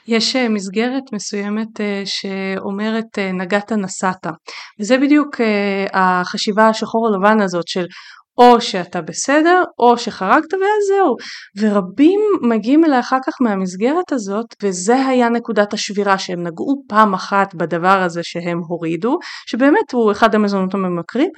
S1: יש אה, מסגרת מסוימת אה, שאומרת אה, נגעת נסעת וזה בדיוק החשיבה השחור הלבן הזאת של או שאתה בסדר או שחרגת וזהו ורבים מגיעים אליי אחר כך מהמסגרת הזאת וזה היה נקודת השבירה שהם נגעו פעם אחת בדבר הזה שהם הורידו שבאמת הוא אחד המזונות הממכרים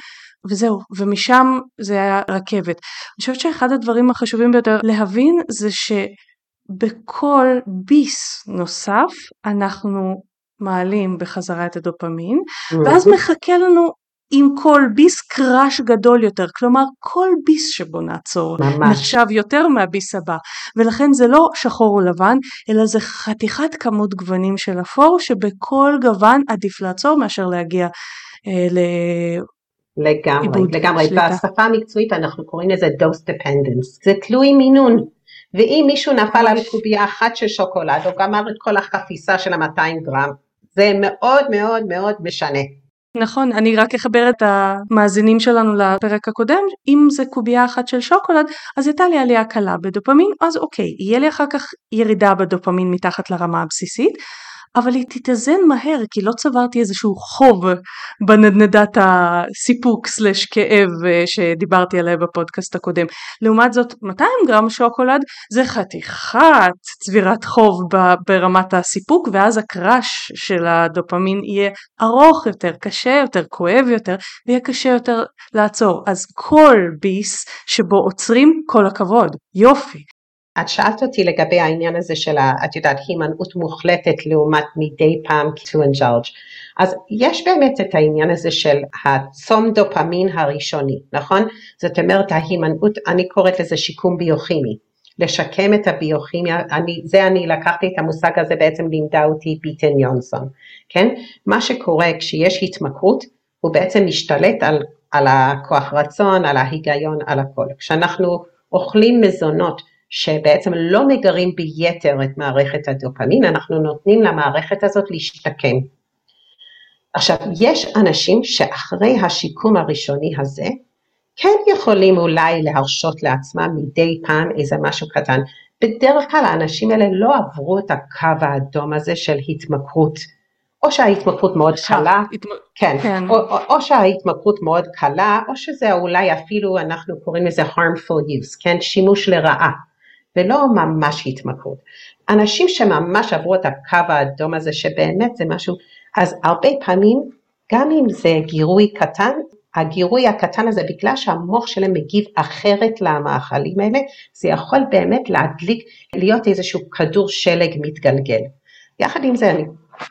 S1: וזהו. ומשם זה היה רכבת. אני חושבת שאחד הדברים החשובים ביותר להבין זה שבכל ביס נוסף אנחנו מעלים בחזרה את הדופמין ואז מחכה לנו עם כל ביס קראש גדול יותר, כלומר כל ביס שבו נעצור ממש. נחשב יותר מהביס הבא, ולכן זה לא שחור או לבן, אלא זה חתיכת כמות גוונים של אפור, שבכל גוון עדיף לעצור מאשר להגיע אה, ל...
S2: לגמרי, לגמרי. בשפה המקצועית אנחנו קוראים לזה dose dependence, זה תלוי מינון. ואם מישהו נפל על קובייה אחת של שוקולד או גמר את כל החפיסה של ה-200 גרם, זה מאוד מאוד מאוד משנה.
S1: נכון, אני רק אחבר את המאזינים שלנו לפרק הקודם, אם זה קובייה אחת של שוקולד, אז הייתה לי עלייה קלה בדופמין, אז אוקיי, יהיה לי אחר כך ירידה בדופמין מתחת לרמה הבסיסית, אבל היא תתאזן מהר כי לא צברתי איזשהו חוב בנדנדת הסיפוק סלש כאב אה, שדיברתי עליה בפודקאסט הקודם. לעומת זאת 200 גרם שוקולד זה חתיכת צבירת חוב ברמת הסיפוק ואז הקראש של הדופמין יהיה ארוך יותר, קשה יותר, כואב יותר ויהיה קשה יותר לעצור. אז כל ביס שבו עוצרים כל הכבוד, יופי.
S2: את שאלת אותי לגבי העניין הזה של, את יודעת, הימנעות מוחלטת לעומת מדי פעם to indulge. אז יש באמת את העניין הזה של הצום דופמין הראשוני, נכון? זאת אומרת ההימנעות, אני קוראת לזה שיקום ביוכימי. לשקם את הביוכימיה, אני, זה אני לקחתי את המושג הזה בעצם לימדה אותי ביטן יונסון, כן? מה שקורה כשיש התמכרות הוא בעצם משתלט על, על הכוח רצון, על ההיגיון, על הכל. כשאנחנו אוכלים מזונות שבעצם לא מגרים ביתר את מערכת הדופמין, אנחנו נותנים למערכת הזאת להשתקם. עכשיו, יש אנשים שאחרי השיקום הראשוני הזה, כן יכולים אולי להרשות לעצמם מדי פעם איזה משהו קטן. בדרך כלל האנשים האלה לא עברו את הקו האדום הזה של התמכרות. או שההתמכרות מאוד קלה, כן, כן. או, או, או שההתמכרות מאוד קלה, או שזה אולי אפילו אנחנו קוראים לזה harmful use, כן, שימוש לרעה. ולא ממש התמכרות. אנשים שממש עברו את הקו האדום הזה שבאמת זה משהו, אז הרבה פעמים גם אם זה גירוי קטן, הגירוי הקטן הזה בגלל שהמוח שלהם מגיב אחרת למאכלים האלה, זה יכול באמת להדליק, להיות איזשהו כדור שלג מתגלגל. יחד עם זה אני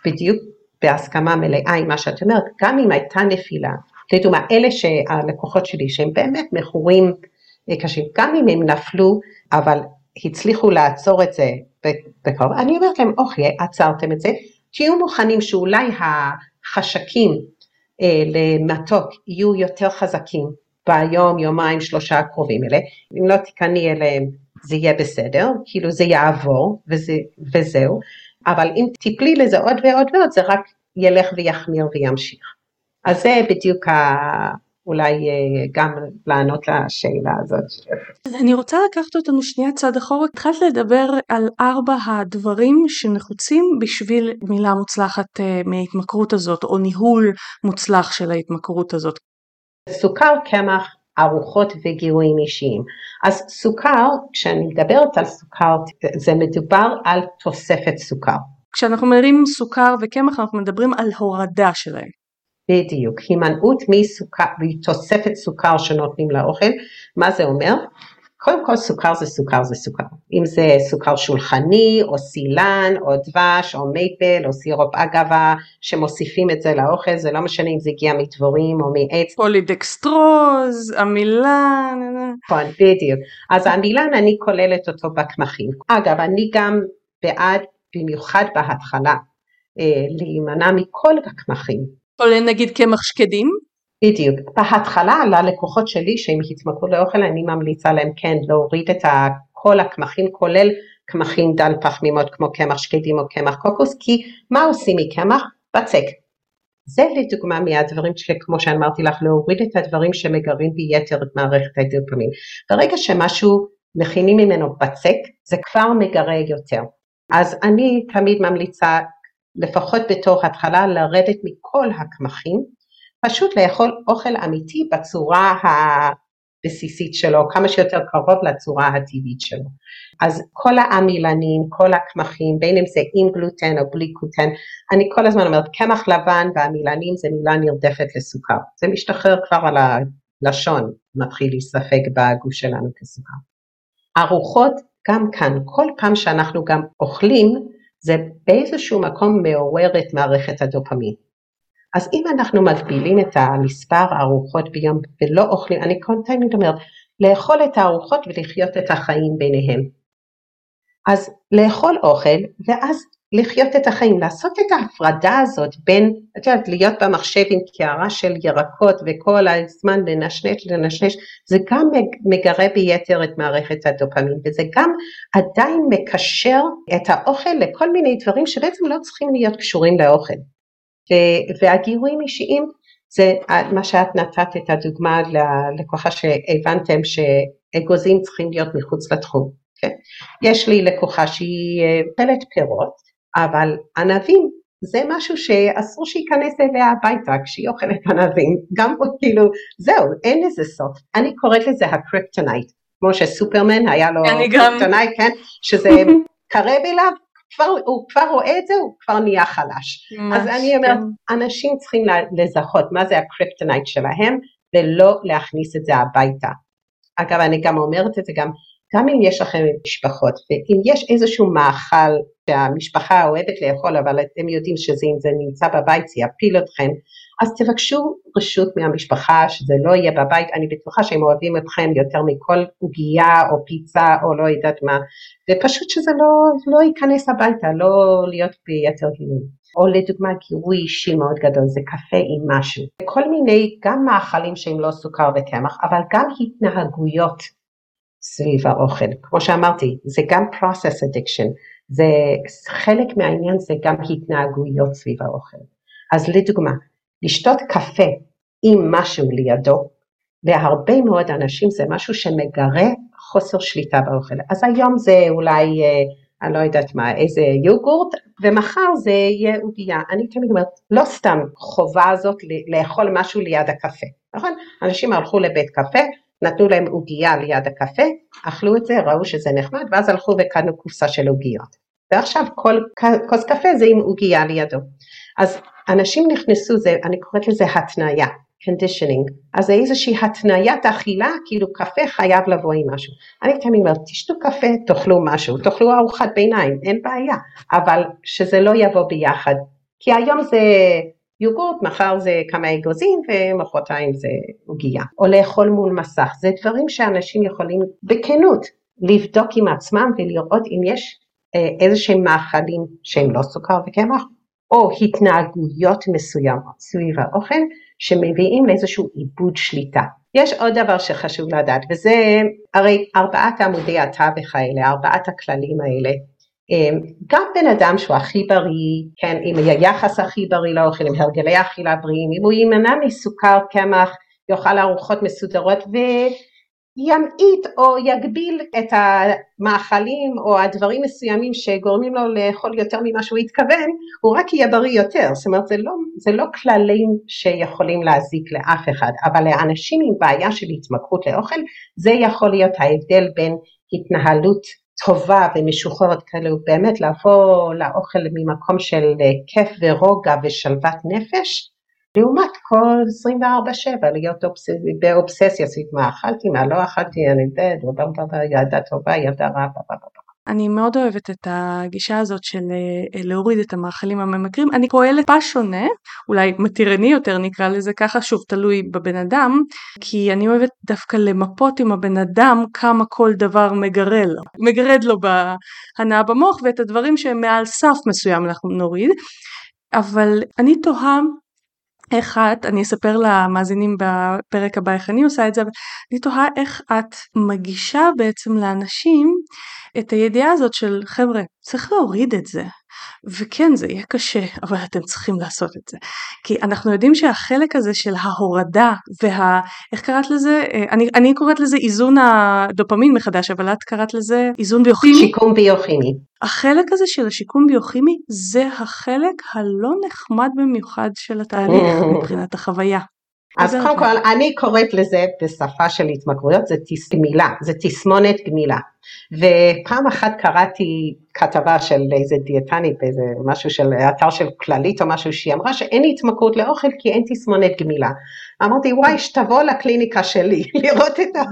S2: בדיוק בהסכמה מלאה עם מה שאת אומרת, גם אם הייתה נפילה, לדוגמה אלה שהלקוחות שלי שהם באמת מכורים קשים, גם אם הם נפלו, אבל הצליחו לעצור את זה בקרוב, אני אומרת להם, אוקיי, עצרתם את זה, תהיו מוכנים שאולי החשקים אה, למתוק יהיו יותר חזקים ביום, יומיים, שלושה הקרובים האלה, אם לא תיכנעי אליהם זה יהיה בסדר, כאילו זה יעבור וזה, וזהו, אבל אם תיפלי לזה עוד ועוד ועוד זה רק ילך ויחמיר וימשיך. אז זה בדיוק ה... אולי אה, גם לענות לשאלה הזאת.
S1: אני רוצה לקחת אותנו שנייה צעד אחורה, התחלת לדבר על ארבע הדברים שנחוצים בשביל מילה מוצלחת אה, מההתמכרות הזאת, או ניהול מוצלח של ההתמכרות הזאת.
S2: סוכר, קמח, ארוחות וגירויים אישיים. אז סוכר, כשאני מדברת על סוכר, זה מדובר על תוספת סוכר.
S1: כשאנחנו מדברים סוכר וקמח אנחנו מדברים על הורדה שלהם.
S2: בדיוק, הימנעות מתוספת סוכר שנותנים לאוכל, מה זה אומר? קודם כל סוכר זה סוכר זה סוכר, אם זה סוכר שולחני או סילן או דבש או מייפל או סירופ אגבה שמוסיפים את זה לאוכל, זה לא משנה אם זה הגיע מדבורים או מעץ.
S1: פולידקסטרוז, עמילן.
S2: נכון, בדיוק. אז העמילן אני כוללת אותו בקמחים. אגב, אני גם בעד, במיוחד בהתחלה, אה, להימנע מכל הקמחים.
S1: כולל נגיד קמח שקדים?
S2: בדיוק. בהתחלה ללקוחות שלי שהם התמכרו לאוכל אני ממליצה להם כן להוריד את כל הקמחים כולל קמחים דל פחמימות כמו קמח שקדים או קמח קוקוס כי מה עושים מקמח? בצק. זה לדוגמה מהדברים שכמו שאמרתי לך להוריד את הדברים שמגרים ביתר את מערכת הדופמין. ברגע שמשהו מכינים ממנו בצק זה כבר מגרה יותר. אז אני תמיד ממליצה לפחות בתור התחלה לרדת מכל הקמחים, פשוט לאכול אוכל אמיתי בצורה הבסיסית שלו, כמה שיותר קרוב לצורה הטבעית שלו. אז כל העמילנים, כל הקמחים, בין אם זה עם גלוטן או בלי גלוטן, אני כל הזמן אומרת קמח לבן והעמילנים זה מילה נרדפת לסוכר, זה משתחרר כבר על הלשון, מתחיל להסתפק בגוף שלנו כסוכר. ארוחות, גם כאן, כל פעם שאנחנו גם אוכלים, זה באיזשהו מקום מעורר את מערכת הדופמין. אז אם אנחנו מגבילים את המספר הארוחות ביום ולא אוכלים, אני כל תמיד אומרת, לאכול את הארוחות ולחיות את החיים ביניהם. אז לאכול אוכל ואז לחיות את החיים, לעשות את ההפרדה הזאת בין, את יודעת, להיות במחשב עם קערה של ירקות וכל הזמן לנשנש, לנשנש, זה גם מגרה ביתר את מערכת הדופמין, וזה גם עדיין מקשר את האוכל לכל מיני דברים שבעצם לא צריכים להיות קשורים לאוכל. והגירויים אישיים זה מה שאת נתת את הדוגמה ללקוחה שהבנתם שאגוזים צריכים להיות מחוץ לתחום. כן? יש לי לקוחה שהיא פלט פירות, אבל ענבים זה משהו שאסור שייכנס אליה הביתה כשהיא אוכלת ענבים, גם כאילו זהו, אין לזה סוף. אני קוראת לזה ה kryptonite, כמו שסופרמן היה לו kryptonite, כן? שזה [laughs] קרב אליו, כבר, הוא כבר רואה את זה, הוא כבר נהיה חלש. אז אני אומרת, כן. אנשים צריכים לזהות מה זה ה kryptonite שלהם, ולא להכניס את זה הביתה. אגב, אני גם אומרת את זה גם, גם אם יש לכם משפחות, ואם יש איזשהו מאכל שהמשפחה אוהבת לאכול, אבל אתם יודעים שאם זה נמצא בבית זה יפיל אתכם, אז תבקשו רשות מהמשפחה שזה לא יהיה בבית, אני בטוחה שהם אוהבים אתכם יותר מכל עוגייה או פיצה או לא יודעת מה, ופשוט שזה לא, לא ייכנס הביתה, לא להיות ביתר גילוי. או לדוגמה גירוי אישי מאוד גדול, זה קפה עם משהו. כל מיני, גם מאכלים שהם לא סוכר וקמח, אבל גם התנהגויות סביב האוכל. כמו שאמרתי, זה גם process addiction, זה חלק מהעניין זה גם התנהגויות סביב האוכל. אז לדוגמה, לשתות קפה עם משהו לידו, להרבה מאוד אנשים זה משהו שמגרה חוסר שליטה באוכל. אז היום זה אולי, אה, אני לא יודעת מה, איזה יוגורט, ומחר זה יהיה עוגיה. אני תמיד אומרת, לא סתם חובה הזאת לאכול משהו ליד הקפה, נכון? אנשים הלכו לבית קפה, נתנו להם עוגייה ליד הקפה, אכלו את זה, ראו שזה נחמד, ואז הלכו וקנו קופסה של עוגיות. ועכשיו כל כוס קפה זה עם עוגייה לידו. אז אנשים נכנסו, זה, אני קוראת לזה התניה, conditioning, אז זה איזושהי התניית אכילה, כאילו קפה חייב לבוא עם משהו. אני תמיד אומרת, תשתו קפה, תאכלו משהו, תאכלו ארוחת ביניים, אין בעיה, אבל שזה לא יבוא ביחד, כי היום זה יוגורט, מחר זה כמה אגוזים ומחרתיים זה עוגייה, או לאכול מול מסך, זה דברים שאנשים יכולים בכנות לבדוק עם עצמם ולראות אם יש אה, איזה שהם מאכלים שהם לא סוכר וקמח, או התנהגויות מסוימות סביב האוכל שמביאים לאיזשהו עיבוד שליטה. יש עוד דבר שחשוב לדעת וזה הרי ארבעת עמודי התווך האלה, ארבעת הכללים האלה, גם בן אדם שהוא הכי בריא, כן, עם היחס הכי בריא לאוכל, עם הרגלי אכילה בריאים, אם הוא יימנע מסוכר, קמח, יאכל ארוחות מסודרות ו... ימעיט או יגביל את המאכלים או הדברים מסוימים שגורמים לו לאכול יותר ממה שהוא התכוון, הוא רק יהיה בריא יותר, זאת אומרת זה לא, זה לא כללים שיכולים להזיק לאף אחד, אבל לאנשים עם בעיה של התמכרות לאוכל, זה יכול להיות ההבדל בין התנהלות טובה ומשוחררת כאלו, באמת לבוא לאוכל ממקום של כיף ורוגע ושלוות נפש, לעומת כל 24/7 להיות באובססיה סביב מה אכלתי, מה לא אכלתי, אני יודעת, ילדה טובה, ילדה רעה,
S1: אני מאוד אוהבת את הגישה הזאת של אה, להוריד את המאכלים הממכרים. אני פועלת טיפה שונה, אולי מתירני יותר נקרא לזה ככה, שוב תלוי בבן אדם, כי אני אוהבת דווקא למפות עם הבן אדם כמה כל דבר מגרד לו. מגרד לו בהנאה במוח ואת הדברים שהם מעל סף מסוים אנחנו נוריד. אבל אני תוהה איך את, אני אספר למאזינים בפרק הבא איך אני עושה את זה, אבל אני תוהה איך את מגישה בעצם לאנשים את הידיעה הזאת של חבר'ה, צריך להוריד את זה. וכן זה יהיה קשה אבל אתם צריכים לעשות את זה כי אנחנו יודעים שהחלק הזה של ההורדה וה... איך קראת לזה? אה, אני, אני קוראת לזה איזון הדופמין מחדש אבל את קראת לזה איזון ביוכימי?
S2: שיקום ביוכימי.
S1: החלק הזה של השיקום ביוכימי זה החלק הלא נחמד במיוחד של התהליך [laughs] מבחינת החוויה.
S2: אז קודם כל אני קוראת לזה בשפה של התמכרויות זה תס... גמילה, זה תסמונת גמילה. ופעם אחת קראתי כתבה של איזה דיאטנית באיזה משהו של אתר של כללית או משהו שהיא אמרה שאין התמכרות לאוכל כי אין תסמונת גמילה. אמרתי וואי שתבוא לקליניקה שלי [laughs] לראות את ה...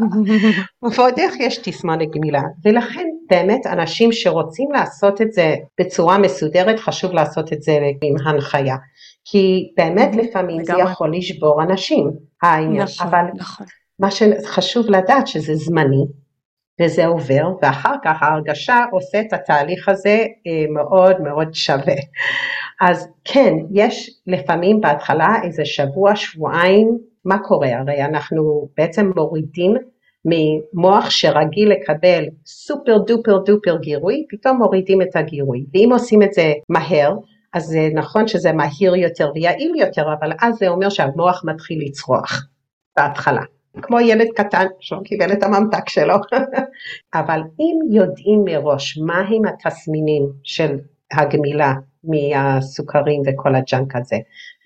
S2: [laughs] ועוד איך יש תסמונת גמילה ולכן באמת אנשים שרוצים לעשות את זה בצורה מסודרת חשוב לעשות את זה עם הנחיה. כי באמת לפעמים זה יכול לשבור אנשים, העניין, נכון, אבל נכון. מה שחשוב לדעת שזה זמני, וזה עובר, ואחר כך ההרגשה עושה את התהליך הזה אה, מאוד מאוד שווה. אז כן, יש לפעמים בהתחלה איזה שבוע, שבועיים, מה קורה? הרי אנחנו בעצם מורידים ממוח שרגיל לקבל super duper duper גירוי, פתאום מורידים את הגירוי. ואם עושים את זה מהר, אז זה נכון שזה מהיר יותר ויעיל יותר, אבל אז זה אומר שהמוח מתחיל לצרוח בהתחלה. כמו ילד קטן שלא קיבל את הממתק שלו. [laughs] אבל אם יודעים מראש מהם התסמינים של הגמילה מהסוכרים וכל הג'אנק הזה,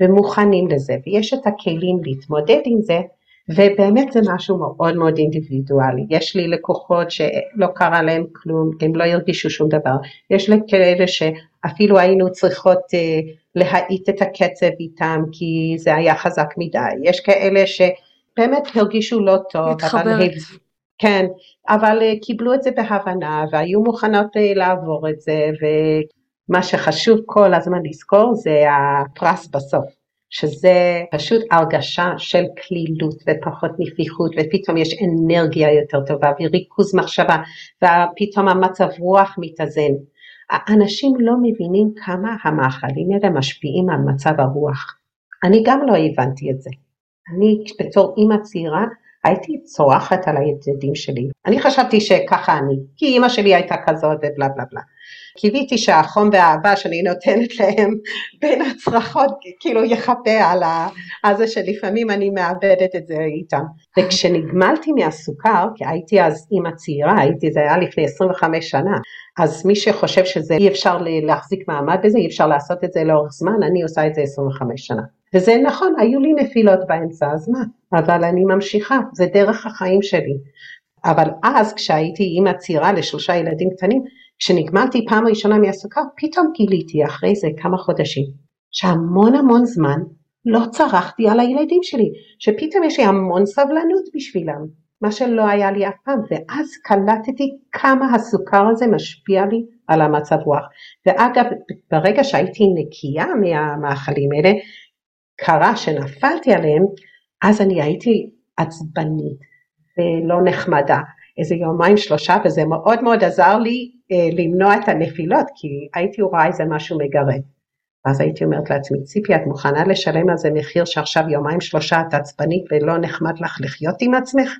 S2: ומוכנים לזה, ויש את הכלים להתמודד עם זה, ובאמת זה משהו מאוד מאוד אינדיבידואלי. יש לי לקוחות שלא קרה להם כלום, הם לא הרגישו שום דבר. יש לי כאלה שאפילו היינו צריכות uh, להאיט את הקצב איתם כי זה היה חזק מדי. יש כאלה שבאמת הרגישו לא טוב.
S1: מתחברת.
S2: כן, אבל uh, קיבלו את זה בהבנה והיו מוכנות uh, לעבור את זה, ומה שחשוב כל הזמן לזכור זה הפרס בסוף. שזה פשוט הרגשה של כלילות ופחות נפיחות ופתאום יש אנרגיה יותר טובה וריכוז מחשבה ופתאום המצב רוח מתאזן. האנשים לא מבינים כמה המאכלים האלה משפיעים על מצב הרוח. אני גם לא הבנתי את זה. אני בתור אימא צעירה הייתי צורחת על הילדים שלי. אני חשבתי שככה אני, כי אימא שלי הייתה כזאת ובלה בלה בלה. קיוויתי שהחום והאהבה שאני נותנת להם בין הצרחות כאילו יכפה על זה שלפעמים אני מאבדת את זה איתם. וכשנגמלתי מהסוכר, כי הייתי אז אימא צעירה, הייתי, זה היה לפני 25 שנה, אז מי שחושב שזה אי אפשר להחזיק מעמד בזה, אי אפשר לעשות את זה לאורך זמן, אני עושה את זה 25 שנה. וזה נכון, היו לי נפילות באמצע, אז מה? אבל אני ממשיכה, זה דרך החיים שלי. אבל אז כשהייתי אימא צעירה לשלושה ילדים קטנים, כשנגמלתי פעם ראשונה מהסוכר, פתאום גיליתי אחרי זה כמה חודשים, שהמון המון זמן לא צרחתי על הילדים שלי, שפתאום יש לי המון סבלנות בשבילם, מה שלא היה לי אף פעם, ואז קלטתי כמה הסוכר הזה משפיע לי על המצב רוח. ואגב, ברגע שהייתי נקייה מהמאכלים האלה, קרה שנפלתי עליהם, אז אני הייתי עצבנית ולא נחמדה. איזה יומיים שלושה וזה מאוד מאוד עזר לי אה, למנוע את הנפילות כי הייתי רואה איזה משהו מגרד. אז הייתי אומרת לעצמי, ציפי, את מוכנה לשלם על זה מחיר שעכשיו יומיים שלושה את עצבנית ולא נחמד לך לחיות עם עצמך?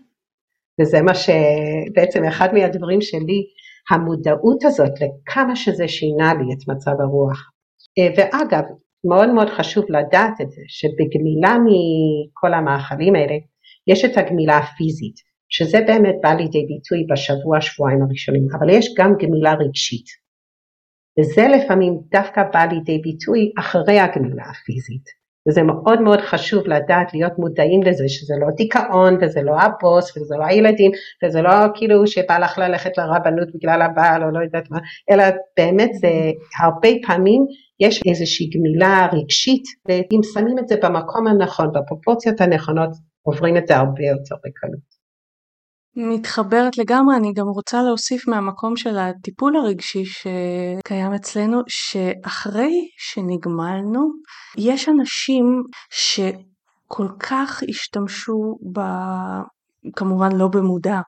S2: וזה מה שבעצם אחד מהדברים שלי, המודעות הזאת לכמה שזה שינה לי את מצב הרוח. אה, ואגב, מאוד מאוד חשוב לדעת את זה, שבגמילה מכל המאכלים האלה, יש את הגמילה הפיזית. שזה באמת בא לידי ביטוי בשבוע שבועיים הראשונים, אבל יש גם גמילה רגשית. וזה לפעמים דווקא בא לידי ביטוי אחרי הגמילה הפיזית. וזה מאוד מאוד חשוב לדעת להיות מודעים לזה שזה לא דיכאון וזה לא הבוס וזה לא הילדים וזה לא כאילו שבא לך ללכת לרבנות בגלל הבעל או לא יודעת מה, אלא באמת זה הרבה פעמים יש איזושהי גמילה רגשית ואם שמים את זה במקום הנכון, בפרופורציות הנכונות, עוברים את זה הרבה יותר בקלות.
S1: מתחברת לגמרי, אני גם רוצה להוסיף מהמקום של הטיפול הרגשי שקיים אצלנו, שאחרי שנגמלנו, יש אנשים שכל כך השתמשו, ב... כמובן לא במודע,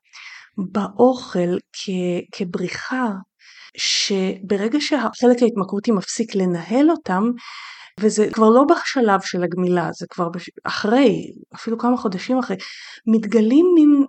S1: באוכל כ... כבריחה, שברגע שהחלק ההתמכרותי מפסיק לנהל אותם, וזה כבר לא בשלב של הגמילה, זה כבר בש... אחרי, אפילו כמה חודשים אחרי, מתגלים מין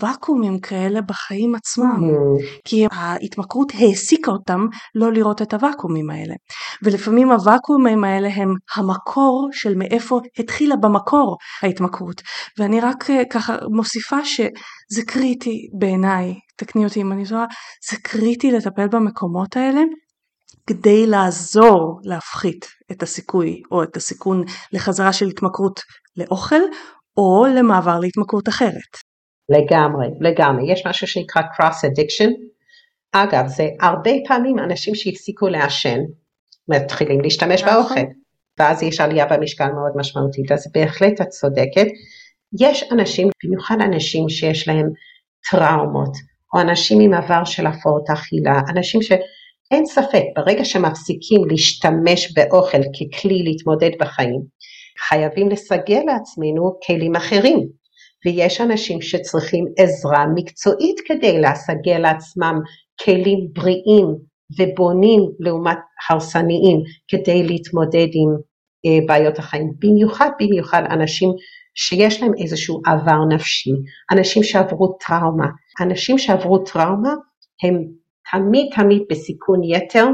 S1: ואקומים כאלה בחיים עצמם, mm-hmm. כי ההתמכרות העסיקה אותם לא לראות את הוואקומים האלה. ולפעמים הוואקומים האלה הם המקור של מאיפה התחילה במקור ההתמכרות. ואני רק אה, ככה מוסיפה שזה קריטי בעיניי, תקני אותי אם אני טועה, זה קריטי לטפל במקומות האלה. כדי לעזור להפחית את הסיכוי או את הסיכון לחזרה של התמכרות לאוכל או למעבר להתמכרות אחרת.
S2: לגמרי, לגמרי. יש משהו שנקרא cross addiction. אגב, זה הרבה פעמים אנשים שהפסיקו לעשן, מתחילים להשתמש נכון. באוכל, ואז יש עלייה במשקל מאוד משמעותית, אז בהחלט את צודקת. יש אנשים, במיוחד אנשים שיש להם טראומות, או אנשים עם עבר של הפרעות אכילה, אנשים שאין ספק, ברגע שמפסיקים להשתמש באוכל ככלי להתמודד בחיים, חייבים לסגל לעצמנו כלים אחרים. ויש אנשים שצריכים עזרה מקצועית כדי להסגל לעצמם כלים בריאים ובונים לעומת הרסניים כדי להתמודד עם אה, בעיות החיים, במיוחד במיוחד אנשים שיש להם איזשהו עבר נפשי, אנשים שעברו טראומה, אנשים שעברו טראומה הם תמיד תמיד בסיכון יתר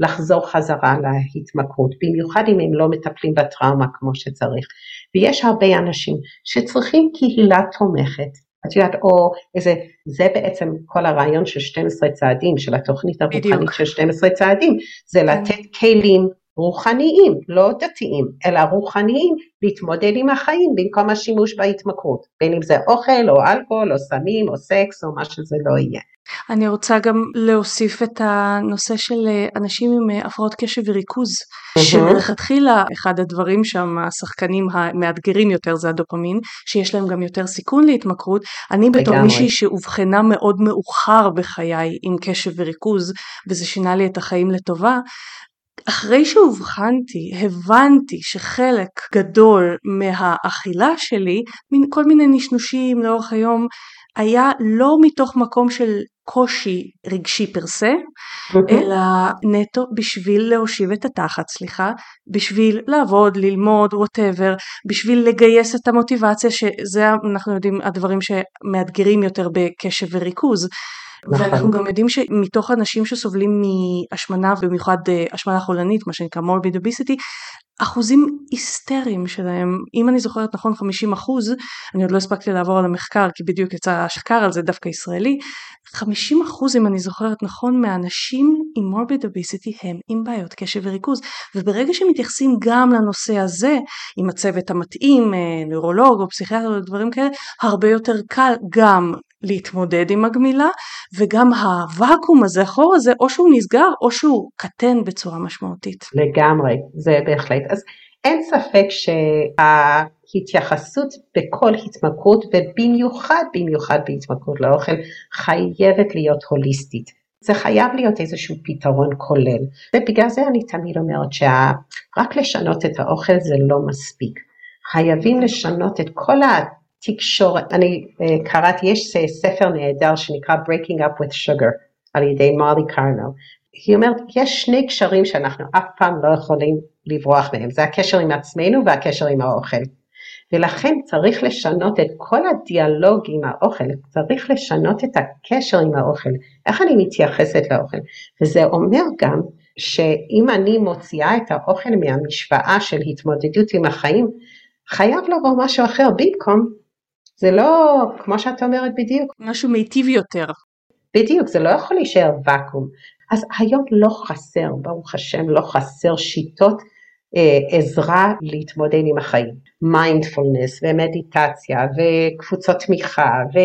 S2: לחזור חזרה להתמכרות, במיוחד אם הם לא מטפלים בטראומה כמו שצריך. ויש הרבה אנשים שצריכים קהילה תומכת, את יודעת, או איזה, זה בעצם כל הרעיון של 12 צעדים, של התוכנית הרוחנית של 12 צעדים, זה כן. לתת כלים רוחניים, לא דתיים, אלא רוחניים, להתמודד עם החיים במקום השימוש בהתמכרות, בין אם זה אוכל או אלכוהול או סמים או סקס או מה שזה לא יהיה.
S1: אני רוצה גם להוסיף את הנושא של אה, אנשים עם אה, הפרעות קשב וריכוז, mm-hmm. שמלכתחילה אחד הדברים שם, השחקנים המאתגרים יותר זה הדופמין, שיש להם גם יותר סיכון להתמכרות. אני בתור לגמרי. מישהי שאובחנה מאוד מאוחר בחיי עם קשב וריכוז, וזה שינה לי את החיים לטובה, אחרי שאובחנתי הבנתי שחלק גדול מהאכילה שלי, מן כל מיני נשנושים לאורך היום, היה לא מתוך מקום של קושי רגשי פרסה, אלא נטו בשביל להושיב את התחת, סליחה, בשביל לעבוד, ללמוד, ווטאבר, בשביל לגייס את המוטיבציה, שזה אנחנו יודעים הדברים שמאתגרים יותר בקשב וריכוז. נכון. ואנחנו גם יודעים שמתוך אנשים שסובלים מהשמנה, במיוחד אה, השמנה חולנית, מה שנקרא morbid obesity, אחוזים היסטריים שלהם, אם אני זוכרת נכון 50 אחוז, אני עוד לא הספקתי לעבור על המחקר כי בדיוק יצא השחקר על זה דווקא ישראלי, 50 אחוז אם אני זוכרת נכון מהאנשים עם morbid obesity הם עם בעיות קשב וריכוז וברגע שמתייחסים גם לנושא הזה עם הצוות המתאים, אה, נוירולוג או פסיכיאטר או דברים כאלה, הרבה יותר קל גם להתמודד עם הגמילה וגם הוואקום הזה, החור הזה, או שהוא נסגר או שהוא קטן בצורה משמעותית.
S2: לגמרי, זה בהחלט. אז אין ספק שההתייחסות בכל התמכרות ובמיוחד במיוחד בהתמכרות לאוכל חייבת להיות הוליסטית. זה חייב להיות איזשהו פתרון כולל ובגלל זה אני תמיד אומרת שרק לשנות את האוכל זה לא מספיק. חייבים לשנות את כל תקשורת, אני uh, קראתי, יש ספר נהדר שנקרא Breaking Up with Sugar על ידי מרלי קרנל. היא אומרת, יש שני קשרים שאנחנו אף פעם לא יכולים לברוח מהם, זה הקשר עם עצמנו והקשר עם האוכל. ולכן צריך לשנות את כל הדיאלוג עם האוכל, צריך לשנות את הקשר עם האוכל, איך אני מתייחסת לאוכל. וזה אומר גם שאם אני מוציאה את האוכל מהמשוואה של התמודדות עם החיים, חייב לבוא משהו אחר במקום זה לא, כמו שאת אומרת בדיוק.
S1: משהו מיטיב יותר.
S2: בדיוק, זה לא יכול להישאר ואקום. אז היום לא חסר, ברוך השם, לא חסר שיטות אה, עזרה להתמודד עם החיים. מיינדפולנס ומדיטציה וקבוצות תמיכה ו...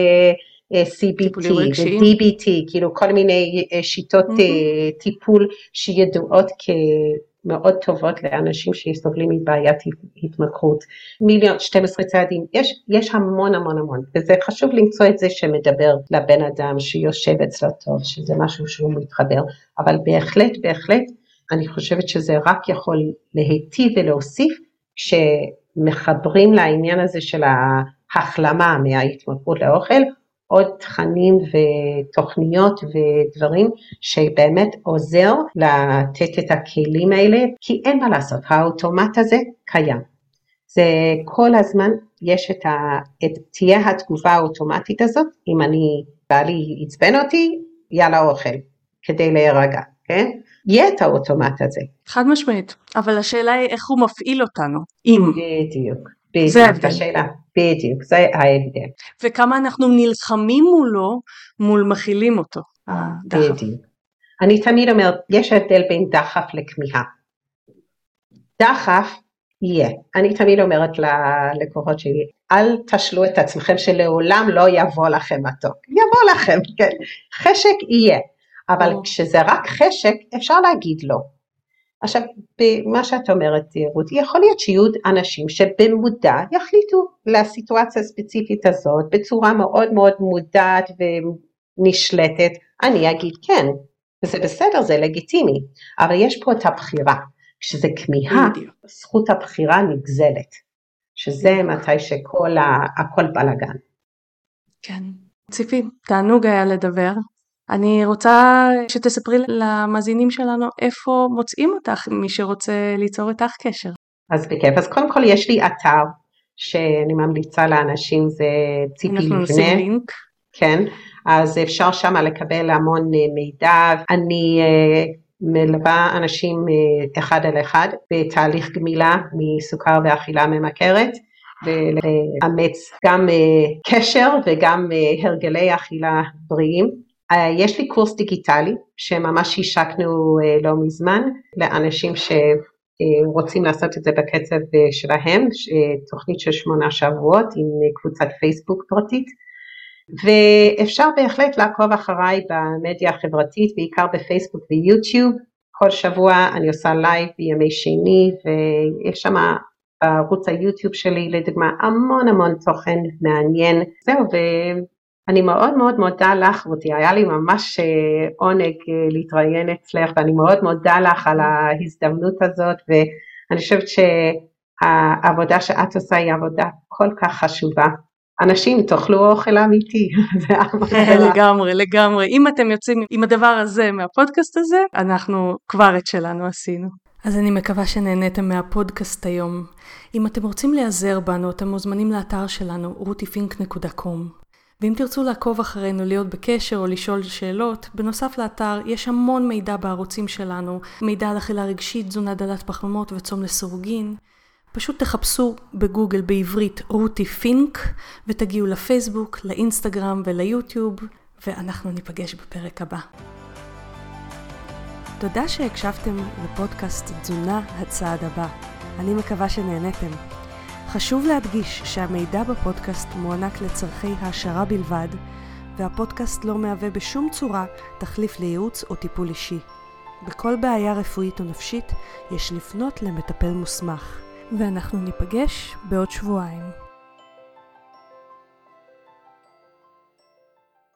S2: CBT ו-DBT, כאילו כל מיני אה, שיטות mm-hmm. טיפול שידועות כ... מאוד טובות לאנשים שסובלים מבעיית התמכרות. מיליון, 12 צעדים, יש, יש המון המון המון, וזה חשוב למצוא את זה שמדבר לבן אדם שיושב אצלו טוב, שזה משהו שהוא מתחבר, אבל בהחלט, בהחלט, אני חושבת שזה רק יכול להיטיב ולהוסיף כשמחברים לעניין הזה של ההחלמה מההתמכרות לאוכל, עוד תכנים ותוכניות ודברים שבאמת עוזר לתת את הכלים האלה, כי אין מה לעשות, האוטומט הזה קיים. זה כל הזמן יש את ה... את, תהיה התגובה האוטומטית הזאת, אם אני, בעלי עצבן אותי, יאללה אוכל, כדי להירגע, כן? יהיה את האוטומט הזה.
S1: חד משמעית, אבל השאלה היא איך הוא מפעיל אותנו, אם.
S2: בדיוק. בדיוק, השאלה, בדיוק, זה ההבדל.
S1: וכמה אנחנו נלחמים מולו, מול מכילים אותו,
S2: בדיוק. אני תמיד אומרת, יש הבדל בין דחף לכמיהה. דחף יהיה. אני תמיד אומרת ללקוחות שלי, אל תשלו את עצמכם שלעולם לא יבוא לכם מתוק. יבוא לכם, כן. חשק יהיה. אבל כשזה רק חשק, אפשר להגיד לא. עכשיו, במה שאת אומרת, רות, יכול להיות שיהיו אנשים שבמודע יחליטו לסיטואציה הספציפית הזאת בצורה מאוד מאוד מודעת ונשלטת, אני אגיד כן, וזה בסדר, זה לגיטימי, אבל יש פה את הבחירה, כשזה כמיהה, זכות הבחירה נגזלת. שזה מתי שכל ה... הכל בלאגן.
S1: כן. ציפי, תענוג היה לדבר. אני רוצה שתספרי למאזינים שלנו איפה מוצאים אותך, מי שרוצה ליצור איתך קשר.
S2: אז בכיף. אז קודם כל יש לי אתר שאני ממליצה לאנשים, זה ציפי לבנה.
S1: אנחנו נשים לינק.
S2: כן, אז אפשר שם לקבל המון אה, מידע. אני אה, מלווה אנשים אה, אחד על אחד בתהליך גמילה מסוכר ואכילה ממכרת. ולאמץ גם קשר וגם הרגלי אכילה בריאים. יש לי קורס דיגיטלי שממש השקנו לא מזמן לאנשים שרוצים לעשות את זה בקצב שלהם, תוכנית של שמונה שבועות עם קבוצת פייסבוק פרטית. ואפשר בהחלט לעקוב אחריי במדיה החברתית, בעיקר בפייסבוק ויוטיוב. כל שבוע אני עושה לייב בימי שני ויש שם בערוץ היוטיוב שלי לדוגמה המון המון תוכן מעניין. זהו, ואני מאוד מאוד מודה לך רותי, היה לי ממש אה, עונג אה, להתראיין אצלך ואני מאוד מודה לך על ההזדמנות הזאת ואני חושבת שהעבודה שאת עושה היא עבודה כל כך חשובה. אנשים תאכלו אוכל אמיתי, [laughs] זה המטרה. [laughs]
S1: לגמרי, לגמרי. אם אתם יוצאים עם הדבר הזה מהפודקאסט הזה, אנחנו כבר את שלנו עשינו. אז אני מקווה שנהניתם מהפודקאסט היום. אם אתם רוצים להיעזר בנו, אתם מוזמנים לאתר שלנו, rutifink.com. ואם תרצו לעקוב אחרינו, להיות בקשר או לשאול שאלות, בנוסף לאתר יש המון מידע בערוצים שלנו, מידע על אכילה רגשית, תזונה דלת פחמימות וצום לסירוגין. פשוט תחפשו בגוגל בעברית רותי פינק ותגיעו לפייסבוק, לאינסטגרם וליוטיוב, ואנחנו ניפגש בפרק הבא. תודה שהקשבתם לפודקאסט תזונה הצעד הבא. אני מקווה שנהניתם. חשוב להדגיש שהמידע בפודקאסט מוענק לצורכי העשרה בלבד, והפודקאסט לא מהווה בשום צורה תחליף לייעוץ או טיפול אישי. בכל בעיה רפואית או נפשית יש לפנות למטפל מוסמך. ואנחנו ניפגש בעוד שבועיים.